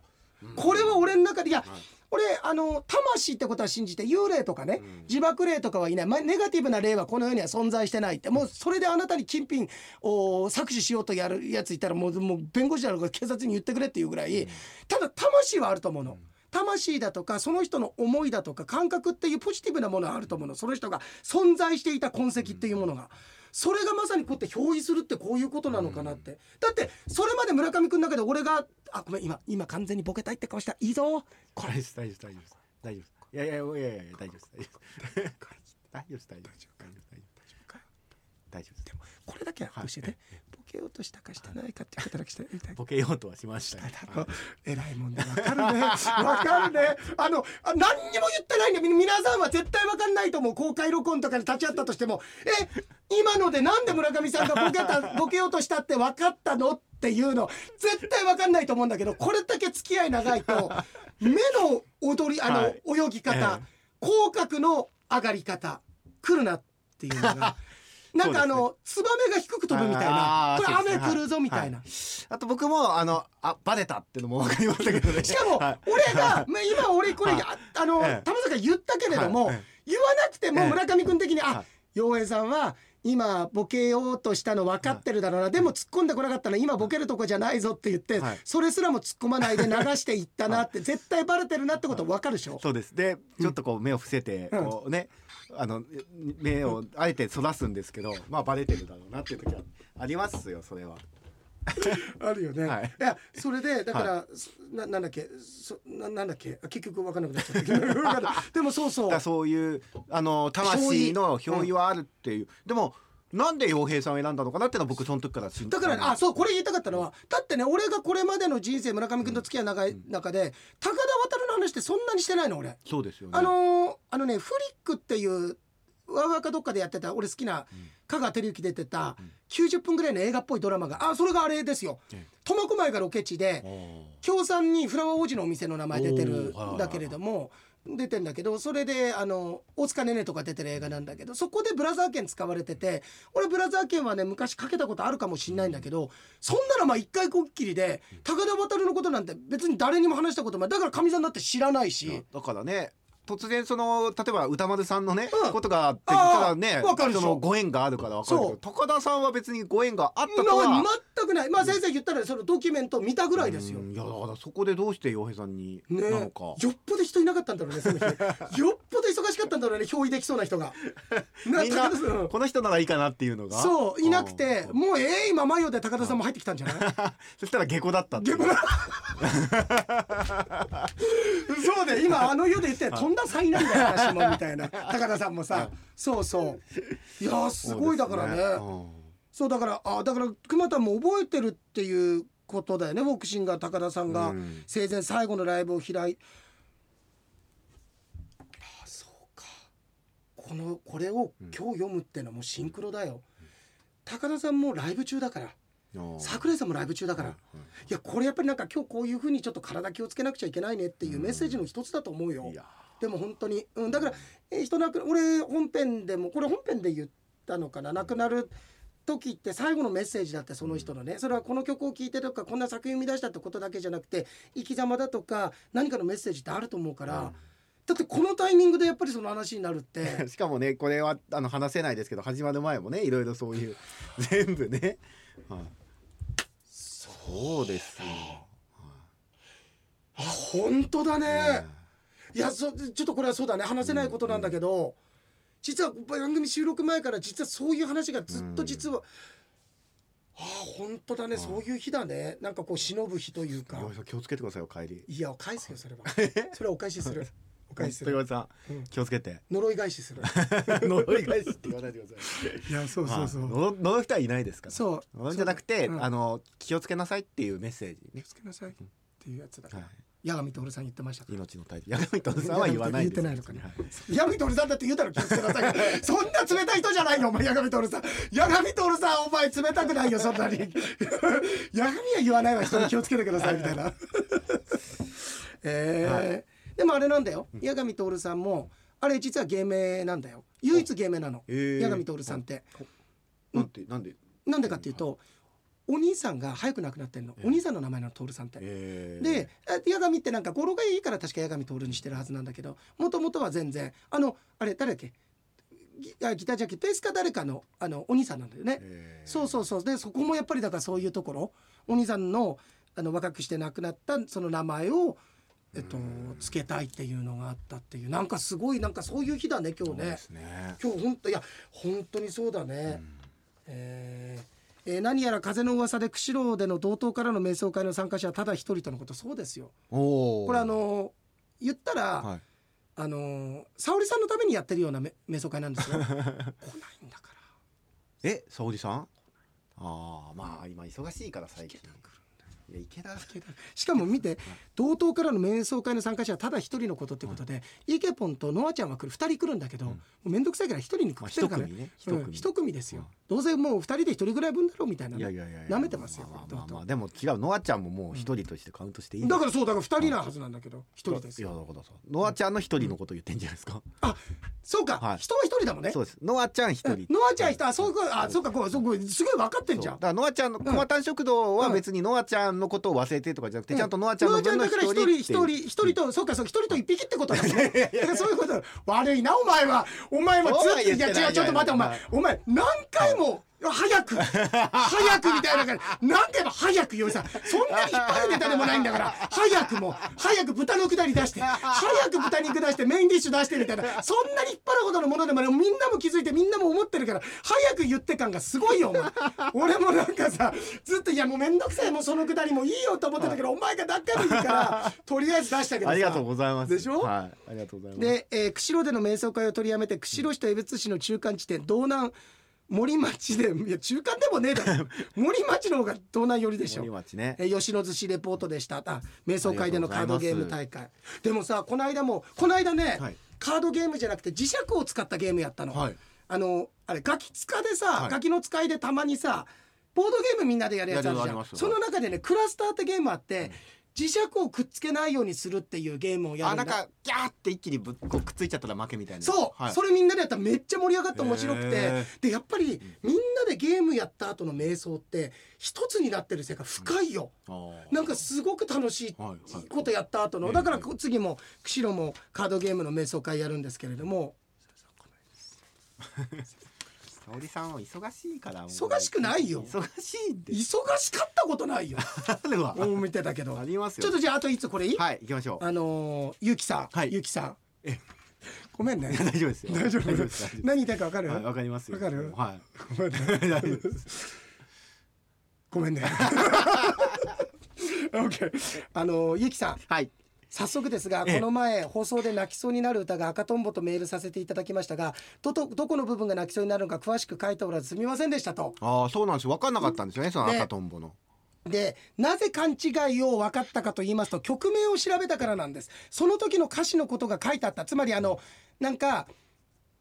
これは俺の中でいや、はい俺あの魂ってことは信じて幽霊とかね、うん。自爆霊とかはいない、まあ、ネガティブな霊はこの世には存在してないって。もうそれであなたに金品を搾取しようとやるやついたらもうもう弁護士だろうが警察に言ってくれっていうぐらい、ただ魂はあると思うの。魂だとかその人の思いだとか感覚っていうポジティブなものはあると思うの。その人が存在していた痕跡っていうものが。それがまさにこうやって表示するってこういうことなのかなって、だってそれまで村上君の中で俺があごめん今今完全にボケたいって顔したいいぞ。これです大丈夫です大丈夫です。大丈夫いやいやいやいや大丈夫です。大丈夫です大丈夫です大丈夫大丈夫大丈夫大丈夫です。これだけは教えて、ボケようとしたかしてないかっていうことだけしてみたい。ボケようとはしましたね。だろ偉いもんでわかるね。わかるね。あのあ何にも言ってないんだみ皆さんは絶対わかんないと思う公開録音とかに立ち会ったとしてもえ今のでなんで村上さんがボケた [LAUGHS] ボケようとしたって分かったのっていうの絶対わかんないと思うんだけどこれだけ付き合い長いと目の踊りあの、はい。泳ぎ方、え。口角の上がり方来るなっていうのがなんかあの、ツバメが低く飛ぶみたいな。これあーそうですね。雨来るぞみたいな、あと僕もあのあバレたっていうのも分かりましたけどね。[LAUGHS] しかもはい。俺が、まあ、今俺これ、はい。ああの、ええ。玉坂言ったけれども、はい。え言わなくてもええ村上君的に、はあ陽平さんは今ボケようとしたの分かってるだろうな、でも突っ込んでこなかったの今ボケるとこじゃないぞって言って、はい。それすらも突っ込まないで流していったなって、絶対バレてるなってこと分かるでしょ、そうです。でちょっとこう目を伏せてうんこうねあの目をあえてそらすんですけどまあバレてるだろうなっていう時はありますよそれは。あるよね、はい。い、やそれでだから、そななんだっけそななんだっけあ結局分かんなくなっちゃった。けどでもそうそう。そういうあの魂の憑依はあるっていう、でもなんで洋平さんを選んだのかなってのは僕その時からだからねあそうこれ言いたかったのはだってね俺がこれまでの人生村上君と付き合い長い中で、高田渡の話ってそんなにしてないの俺、そうですよね。あのーあのねフリックっていうわがかどっかでやってた俺好きな香川照之出てた90分ぐらいの映画っぽいドラマがあそれがあれですよ。え苫小牧がロケ地で京さんにフラワー王子のお店の名前出てるんだけれども出てんだけどそれであの大塚寧々とか出てる映画なんだけどそこでブラザー券使われてて俺ブラザー券はね昔かけたことあるかもしんないんだけどそんなのまあ一回こっきりで高田渡のことなんて別に誰にも話したこともないだからかみさんだって知らないし。だからね突然その例えば歌丸さんのね、うん。ことがあってただねそのご縁があるからわかるけど高田さんは別にご縁があったとは、まあ全くない。まあ先生言ったらそのドキュメント見たぐらいですよ。うんいやだからそこでどうして洋平さんにね、なのか、よっぽど人いなかったんだろうねその日。[LAUGHS] よっぽど忙しかったんだろうね憑依できそうな人が。みんなこの人ならいいかなっていうのが。そういなくてうんもうええ今マヨで高田さんも入ってきたんじゃない？[LAUGHS] そしたら下戸だったっていう。逆なそうで今あの世で言ってとん [LAUGHS] だ災難だよ私もみたいな。[LAUGHS] 高田さんもさそうそう。いやすごいだからね。そうだからあだから熊田も覚えてるっていうことだよねボクシンガー高田さんが。うん。生前最後のライブを開いあそうか。このこれを今日読むってのはもうシンクロだよ。高田さんもライブ中だから。うん桜井さんもライブ中だから、うんいやこれやっぱりなんか今日こういうふうにちょっと体気をつけなくちゃいけないねっていうメッセージの一つだと思うよ、いやでも本当に、うん、だから、えー人亡くな俺本編でもこれ本編で言ったのかな亡くなる時って最後のメッセージだってその人のね。それはこの曲を聴いてとかこんな作品を生み出したってことだけじゃなくて生き様だとか何かのメッセージってあると思うから、だってこのタイミングでやっぱりその話になるって。[LAUGHS] しかもねこれはあの話せないですけど始まる前もねいろいろそういう [LAUGHS] 全部ね、はい。そうですよ、あ本当だね、いやそちょっとこれはそうだね。話せないことなんだけど、実は番組収録前から実はそういう話がずっと実は、ああ本当だね、そういう日だね。なんかこう忍ぶ日というか。気をつけてくださいよ帰り。いや返すよそれは。[LAUGHS] それはお返しする。お返しする。さん、うん。気をつけて。呪い返しする。[LAUGHS] 呪い返しって言わないでください。いやそうはい呪呪う人はいないですから。そう。呪うんじゃなくて、うん。あの気をつけなさいっていうメッセージね。気をつけなさいっていうやつだから、はい八神徹さん言ってました命の大事八神徹さんは言わない言ってないのかな。はい。八神徹さんだって言うたら気をつけなさい。[LAUGHS] そんな冷たい人じゃないよお前。八神徹さん。八神徹さんお前冷たくないよそんなに。[LAUGHS] 八神は言わないわ人に気をつけてくださいみたいな。[LAUGHS] えーでもあれなんだよ。八神徹さんもあれ実は芸名なんだよ。唯一芸名なの。へー。八神徹さんって。なんでなんで？なんでかっていうとお兄さんが早く亡くなってんの。お兄さんの名前なの徹さんって。えーであ八神ってなんか語呂がいいから確か八神徹にしてるはずなんだけどもともとは全然あのあれ誰だっけ？ギあギタージャッキペースか誰かのあのお兄さんなんだよね、えーそうそうそう。でそこもやっぱりだからそういうところ。お兄さんのあの若くして亡くなったその名前をえっとつけたいっていうのがあったっていう。なんかすごいなんかそういう日だね今日ね。ね。今日本当いや本当にそうだね、えーえー何やら風の噂で釧路での同等からの瞑想会の参加者はただ一人とのこと。そうですよ。これあの言ったら、はい。あの沙織さんのためにやってるようなめ瞑想会なんですよ。[LAUGHS] 来ないんだから。え沙織さん？ああまあ今忙しいから最近。いや池田。しかも見て同等からの瞑想会の参加者はただ一人のことってことで、イケポンとノアちゃんは来る。二人来るんだけど、もうめんどくさいから一人にくくってるから。まあ一組ね。一うん。組ですよ、どうせもう二人で一人ぐらい分だろうみたいないやいやいやいや舐めてますよ。まあまあまあでも違う。ノアちゃんももう一人としてカウントしていいだからそうだから二人なはずなんだけど一人です。よいやだからさノアちゃんの一人のこと言ってんじゃないですか、あそうか、はい。人は一人だもんね。そうです。ノアちゃん一人。ノアちゃん人。あそういうことあそうか。こうそうすごい分かってんじゃん。だからノアちゃんの熊谷食堂は別にノアちゃんのことを忘れてとかじゃなくて、ちゃんとノアちゃんの分のノアちゃんだから一人一人一人とそうかそう一人と一匹ってことだもんねそういうこと。悪いなお前は。お前はずっとい。や違うちょっと待ってお前。お前何回も早く早くみたいな感じ。何回も早くよさそんなに引っ張るネタでもないんだから。早くも早く豚のくだり出して早く豚肉出してメインディッシュ出してみたいな。そんなに引っ張るほどのものでもない。みんなも気づいてみんなも思ってるから早く言って感がすごいよお前。俺もなんかさずっといやもうめんどくさいもうそのくだりもいいよと思ってたけどお前がだっかり言うからとりあえず出したけどさ。ありがとうございます。でしょ？はいありがとうございます。で、えー釧路での瞑想会を取りやめて釧路市と江別市の中間地点道南森町でいや中間でもねえだろ。[LAUGHS] 森町の方が道南寄りでしょ。森町ね。えー吉野寿司レポートでした。あ瞑想会でのカードゲーム大会。でもさこの間もこの間ね、はい。カードゲームじゃなくて磁石を使ったゲームやったの、はい。あのあれガキ使でさ、はい。ガキの使いでたまにさボードゲームみんなでやるやつあるじゃん。その中でねクラスターってゲームあって、磁石をくっつけないようにするっていうゲームをやるんだ。あなんかギャーって一気にぶっこうくっついちゃったら負けみたいな。そう、はい、それみんなでやったらめっちゃ盛り上がって面白くて。へでやっぱりみんなでゲームやった後の瞑想って一つになってる世界深いよ、あー。なんかすごく楽しいはいはい。ことやった後の、だからこ次も釧路もカードゲームの瞑想会やるんですけれども [LAUGHS] 沙織さんは忙しいから忙しくないよ。忙しいんで忙しかったことないよ。[LAUGHS] 見てたけど。ありますよ。ちょっとじゃああといつこれいい、はい行きましょう。あのーゆきさん、はい。ゆきさん。えごめんね。大丈夫ですよ。大丈夫？です。何言いたいかわかる、はいわかりますよ。わかる？はい。ごめんね。大丈夫です。[LAUGHS] ごめんね。[LAUGHS] OK あのーゆきさん。はい早速ですがええ。この前放送で泣きそうになる歌が赤とんぼとメールさせていただきましたがどとどこの部分が泣きそうになるのか詳しく書いておらずすみませんでしたと。ああそうなんですよ。分かんなかったんですよねそのね。赤とんぼの。でなぜ勘違いを分かったかと言いますと曲名を調べたからなんです。その時の歌詞のことが書いてあった。つまりあのなんか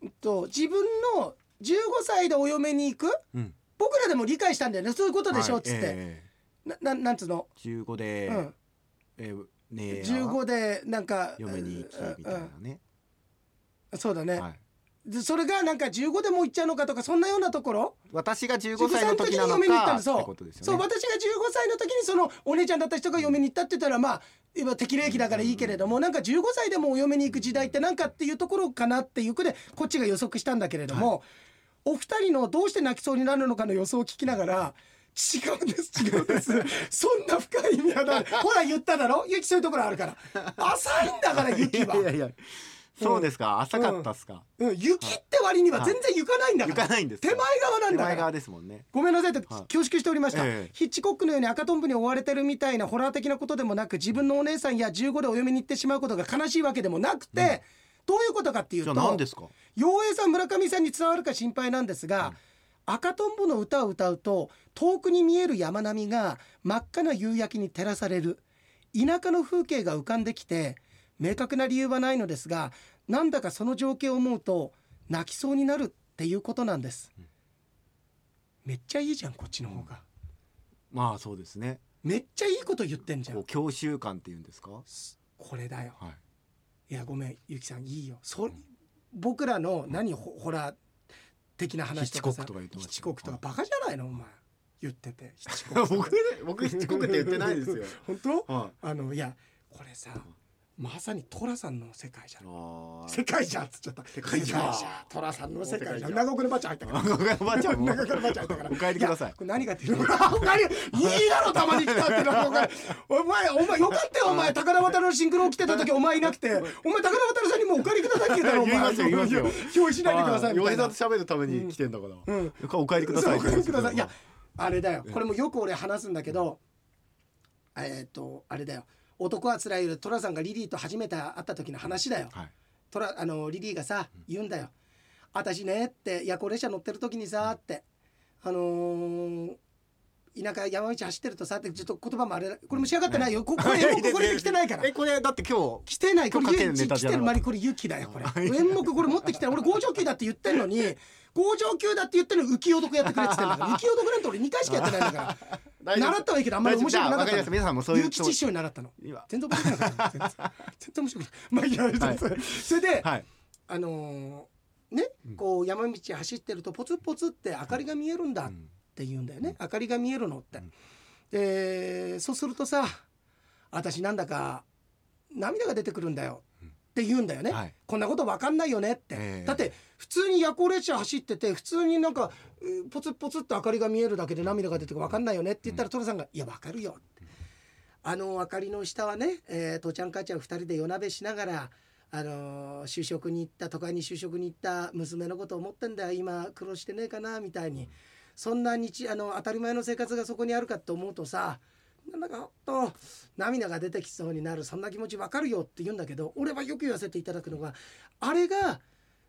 うんと自分の15歳でお嫁に行くうん。僕らでも理解したんだよね。そういうことでしょっはいつって、えなななんつうの、え15でうん、えーねえ15でなんか嫁に行きみたいなね。うんそうだね、はい。でそれがなんか15でも行っちゃうのかとかそんなようなところ？私が15 15歳の時なの嫁に行ったかそうことですそう私が15歳の時にそのお姉ちゃんだった人が嫁に行ったって言ったらまあ今適齢期だからいいけれどもなんか15歳でもお嫁に行く時代ってなんかっていうところかなっていう句でこっちが予測したんだけれども、お二人のどうして泣きそうになるのかの予想を聞きながら違うんです違うんです。そんな深い意味はない。ほら言っただろ？ゆきそういうところあるから。浅いんだからゆきはいやいや。そうですか？浅かったっすか？うん、雪って割には全然行かないんだから、行かないんですか手前側なんだから。手前側ですもんね。ごめんなさいとはい。恐縮しておりました、ええ。ヒッチコックのように赤とんぼに追われてるみたいなホラー的なことでもなく自分のお姉さんや15でお嫁に行ってしまうことが悲しいわけでもなくて、どういうことかっていうじゃとあ何ですか？陽平さん村上さんに伝わるか心配なんですが、赤とんぼの歌を歌うと遠くに見える山並みが真っ赤な夕焼けに照らされる。田舎の風景が浮かんできて明確な理由はないのですがなんだかその情景を思うと泣きそうになるっていうことなんです、めっちゃいいじゃんこっちの方が、まあそうですね。めっちゃいいこと言ってんじゃん。教習感っていうんですか？これだよ。はい。いやごめんゆきさんいいよ。そ僕らの何ホホラー的な話とかさヒッチコックとかバカじゃないのお前。言ってて。[LAUGHS] 僕ね僕七国って言ってないですよ。[LAUGHS] 本当？はあのいやこれさまさに寅さんの世界じゃん。世界じゃんっつっちゃった。世界じゃん寅さんの世界じゃん。長岡のばあちゃん入ったから。あおばあちゃんも長岡のばあちゃん入ったから。お帰りください。やこれ何がっていうの？何いいだろたまに来たってなお前お前お前よかったよお前高田渡のシンクロ来てた時お前いなくて。お前高田渡さんにもうお帰りくださいって言ったらお前言いますよ言いますよ表しないでくださいみたいな。洋平さんと喋るために来てんだから、うん。お帰りくださいお帰りくださいいやあれだよ。ええ。これもよく俺話すんだけどえっとあれだよ男はつらいよ。り寅さんがリリーと初めて会った時の話だよ。はい。トラあのリリーがさ言うんだよ「私ね」って夜行列車乗ってる時にさって。あのー田舎山道走ってるとさってちょっと言葉もあれこれも仕上がってないよ。ここれこれで来てないから。えこれだって今日来てない。これ来てるまりこれユキだよこれ。演目これ持ってきて俺合上級だって言ってんのに合上級だって言ってるの浮世男やってくれって言ってんだから。[LAUGHS] 浮世男なんて俺2回しかやってないんだから習ったはいいけどあんまり面白くなかった皆さんもそういう師匠に習ったの。今。全然面白くなかった全然全然面白くない。まあいいや、はい。それで、はい。あのーね、こう山道走ってるとポツポツって明かりが見えるんだって言うんだよね、明かりが見えるのって。でそうするとさ私なんだか涙が出てくるんだよって言うんだよね、はい。こんなこと分かんないよねって、ええ。だって普通に夜行列車走ってて普通になんかうポツポツって明かりが見えるだけで涙が出てくる分かんないよねって言ったら寅さんが「いや分かるよ」って。あの明かりの下はね、えー、父ちゃん母ちゃん2人で夜鍋しながら、あのー就職に行った都会に就職に行った娘のことを思ってんだよ。今苦労してねえかなみたいに。そんな日あの当たり前の生活がそこにあるかって思うとさなんかと涙が出てきそうになるそんな気持ちわかるよって言うんだけど俺はよく言わせていただくのがあれが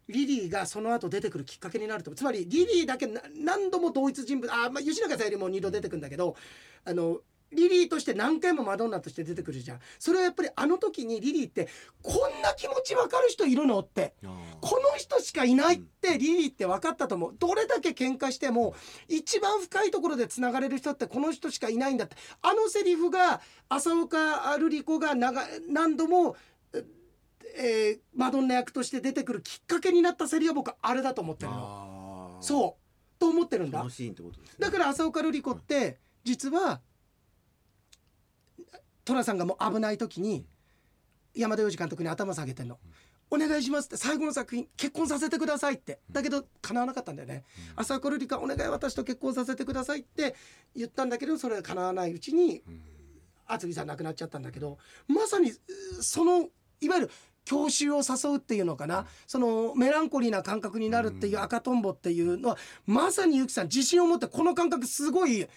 リリーがその後出てくるきっかけになると。つまりリリーだけ何度も同一人物あ、まあ、吉永さんよりも2度出てくるんだけどあのリリーとして何回もマドンナとして出てくるじゃん。それはやっぱりあの時にリリーってこんな気持ちわかる人いるのって。この人しかいないってリリーって分かったと思う。どれだけ喧嘩しても一番深いところでつながれる人ってこの人しかいないんだって。あのセリフが浅岡瑠璃子が長何度も、えーマドンナ役として出てくるきっかけになったセリフは僕はあれだと思ってるの。そう。と思ってるんだ。だから浅岡瑠璃子って実は寅さんがもう危ない時に山田洋次監督に頭下げてんの。お願いしますって最後の作品結婚させてくださいって。だけど叶わなかったんだよね、浅岡瑠璃子はお願い私と結婚させてくださいって言ったんだけどそれが叶わないうちに厚木さん亡くなっちゃったんだけどまさにうそのいわゆる郷愁を誘うっていうのかな、そのメランコリーな感覚になるっていう赤とんぼっていうのはまさにゆきさん自信を持ってこの感覚すごい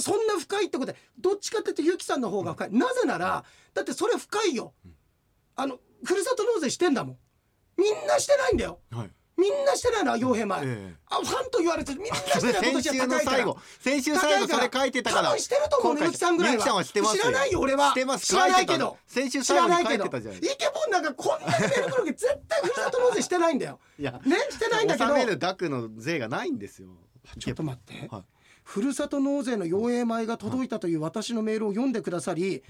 そんな深いってことでどっちかっていうとゆきさんの方が深い、なぜならだってそれ深いよ、あのふるさと納税してんだもん。みんなしてないんだよ。はい。みんなしてないのは傭兵前、ええ。あファンと言われてる。みんなしてない [LAUGHS] 今先年は高いから。週の最後。先週最後それ書いてたから。多分してると思うねゆきさんぐらいは。は知らないよ俺は。してます。知らないけど。先週知最後に書いらないけど。てたじゃない。イケボンなんかこんなにメール来るけど絶対ふるさと納税してないんだよ。いやねしてないんだけど。納める額の税がないんですよ。ちょっと待って、はいふるさと納税の陽影米が届いたという私のメールを読んでくださり、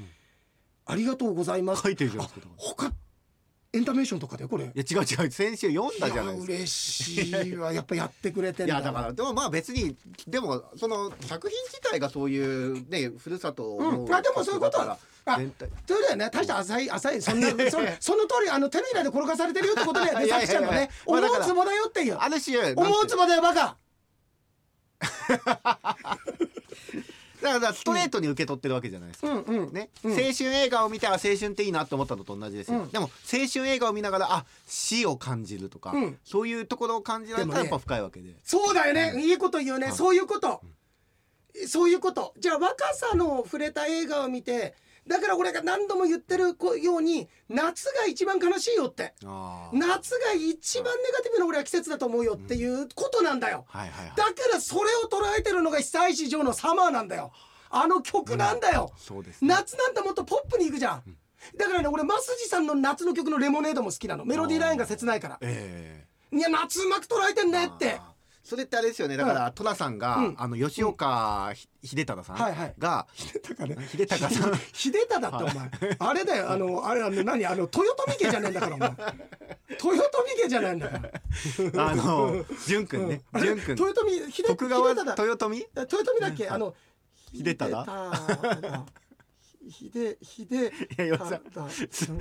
ありがとうございます。書いてるじゃないで。すかあ他エンタメーションとかでこれ。いや違う違う先週読んだじゃないですか。嬉しいわ。やっぱやってくれてんだ。いやだからでもまあ別にでもその作品自体がそういうねふるさとのうん。あでもそういうことだから。あそれだよね。大した浅い浅いそんなそ [LAUGHS] その通りあの手のひらで転がされてるよってことだよねさきちゃんのね思うつぼだよっていうある種思うつぼだよバカ [LAUGHS] だからストレートに受け取ってるわけじゃないですか、うんうん。ね、うん。青春映画を見てあ青春っていいなって思ったのと同じですよ、うん。でも青春映画を見ながらあ死を感じるとか、うん。そういうところを感じられたらやっぱ深いわけで。そうだよね、いいこと言うね、そういうこと、そういうこと。じゃあ若さの触れた映画を見てだから俺が何度も言ってるように夏が一番悲しいよって。夏が一番ネガティブな俺は季節だと思うよっていうことなんだよ、だからそれを捉えてるのが久石城のサマーなんだよ。あの曲なんだよ、そうですね。夏なんてもっとポップにいくじゃん、だからね俺増地さんの夏の曲の「レモネード」も好きなの。メロディーラインが切ないから。えいや夏うまく捉えてんえねってそれってあれですよね。だから寅さんが、うん。あの吉岡ひ秀忠さんが、秀忠ね。秀忠さん。[LAUGHS] 秀忠だってお前。[LAUGHS] あれだよ。あのあれあの何？あの豊臣家じゃねえんだからお前。[LAUGHS] 豊臣家じゃないんだから。あの淳君ね。淳君。豊臣秀徳川秀忠豊臣？豊臣だっけ？あの秀忠？秀秀いやさ忠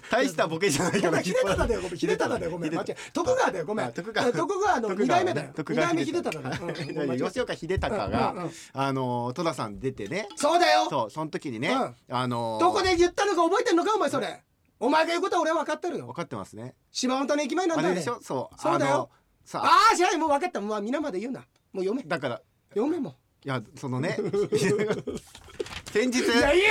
[LAUGHS] 大したボケじゃないからごめん秀忠だよごめん。秀忠だよ。ごめん。間違え徳川だよごめん。あ徳川。徳川の二代目だよ。二代目秀忠だようん [LAUGHS] うん間違えた。吉岡秀隆が、あの寅さん出てね。そうだよ。そうその時にね、うん。あのどこで言ったのか覚えてんのかお前それ。お前が言うことは俺は分かってるよ。分かってますね。芝本の駅前なんだよあれでしょ？そうそうだよ。あ。ああじゃあもう分かった。もう皆まで言うな。もう読め。だから読めもいやそのね [LAUGHS] 先日ういやい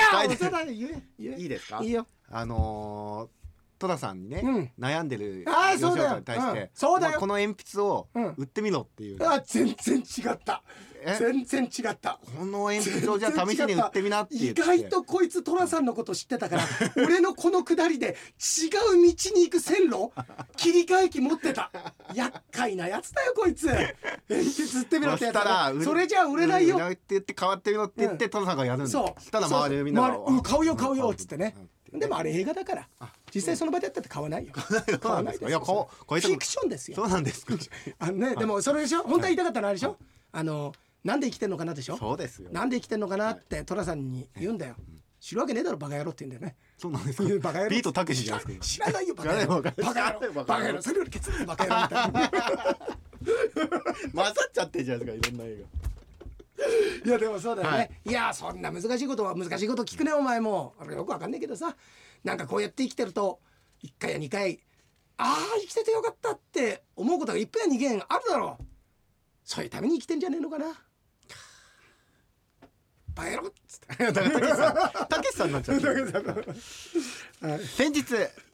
やいいですか？いいよ。あのー、戸田さんにね、うん。悩んでる吉そうだよ。岡に対して、うん。そうだよ。まあこの鉛筆をうん。売ってみろっていう、あ全然違った。え？全然違った。この鉛筆をじゃあ試しに売ってみなって言意外とこいつ寅さんのこと知ってたから [LAUGHS] 俺のこの下りで違う道に行く線路切り替え機持ってた。厄介なやつだよこいつ。鉛筆売ってみろってやつそしたらそれじゃあ売れないよ。って言って変わってみろって言って、うん。戸田さんがやるんだ。そう。したら周りみんなが買うよ買うよっつってね。うんでもあれ映画だから。あ実際その場でやったって買わないよ。買わないですよ。いやフィクションですよ。そうなんですか。あのねでもそれでしょ？本当は言いたかったのあれでしょ？あのなんで生きてんのかなでしょ？そうですよ。なんで生きてんのかなって寅さんに言うんだよ。知るわけねえだろバカ野郎って言うんだよね。そうなんですか。バカ野郎。ビートたけしじゃないですか知らないよ [LAUGHS] バカ野郎。バカ野郎。バカ野郎。それよりケツバカ野郎みたいな。[LAUGHS] 混ざっちゃってるじゃないですかいろんな映いやでもそうだよね、はい。い、やそんな難しいことは難しいこと聞くねお前も。あれよくわかんないけどさ。なんかこうやって生きてると1回や2回ああ生きててよかったって思うことが1分や2件あるだろう。そういうために生きてんじゃねえのかなバカ野郎っつって。[LAUGHS] たけしさん [LAUGHS] たけしさんになっちゃってる。はい先日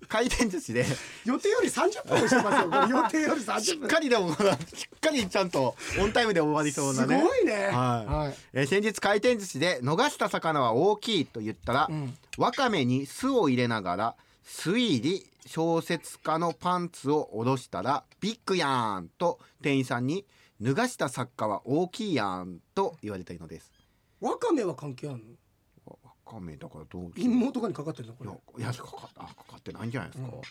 回転寿司でし予定より30分押してますよ。これ [LAUGHS] 予定より30っ分。かりでもしっかりちゃんとオンタイムで終わりそうなね。すごいね。はい。はい。えー先日回転寿司で逃した魚は大きいと言ったら、うん。わかめに酢を入れながら推理小説家のパンツを下ろしたらビッグやんと店員さんに脱がした作家は大きいやんと言われたのですわかめは関係あるの？わわかめだからどう陰謀とかにかかってるのこいれやいやかかあかかってないんじゃないですか、うん。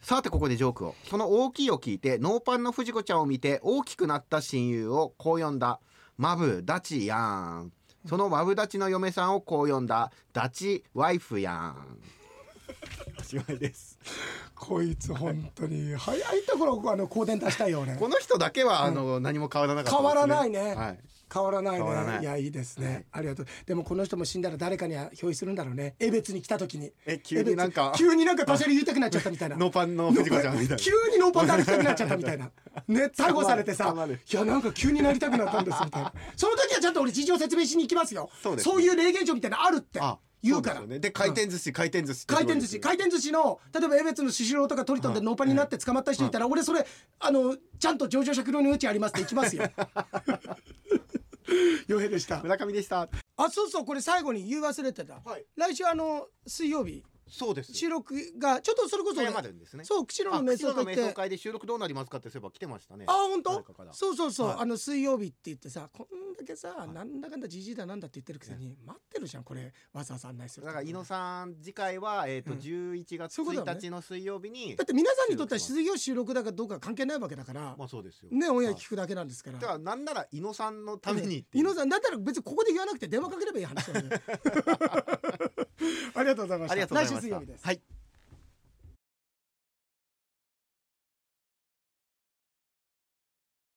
さてここでジョークを。その大きいを聞いてノーパンの藤子ちゃんを見て大きくなった親友をこう呼んだ。マブダチやん。そのマブダチの嫁さんをこう呼んだ。ダチワイフやん。おしまいです。こいつ本当に早いところあの香典出したいよ俺。この人だけはあの、何も変わらなかった変わらないね。はい、変わらないね。い。いやいいですね、はい。ありがとう。でもこの人も死んだら誰かには表意するんだろうね。江別に来た時に。え急になんか。急になんかパシャリ言いたくなっちゃったみたいな。[LAUGHS] ノーパンの藤子ちゃんみたいな。[LAUGHS] 急にノーパンで歩きたくなっちゃったみたいな。ね逮捕されてさいやなんか急になりたくなったんですみたいな。その時はちゃんと俺事情説明しに行きますよ。そうですね。いう霊現象みたいなのあるってあ言うから。そでね。で回転寿司、回転寿司回転寿司回転寿司の例えば江別のスシローとかトリトンでノーパンになって捕まった人いたら俺それあのちゃんと上場酌量の余地ありますって行きますよ [LAUGHS] 余平でした。村上でした。あそうそうこれ最後に言い忘れてた、はい。来週あの水曜日そうです。収録がちょっとそれこそ、早まるんですね。そう釧路あの瞑想会って。想会で収録どうなりますかってそういえば来てましたね。あ本当？そうそうそう、はい。あの水曜日って言ってさこんだけさ、なんだかんだじじいだなんだって言ってるくせに、待ってるじゃんこれ。わざわざ案内するだから井野さん次回はえっ、とうん。11月そういうことだね。1日の水曜日にだって皆さんにとっては水曜収録だかどうか関係ないわけだから、まあそうですよ。ねオンエアはい聞くだけなんですから、だからなんなら井野さんのために井野さんだったら別にここで言わなくて電話かければいい話だよね [LAUGHS] ありがとうございました。来週水曜日です。はい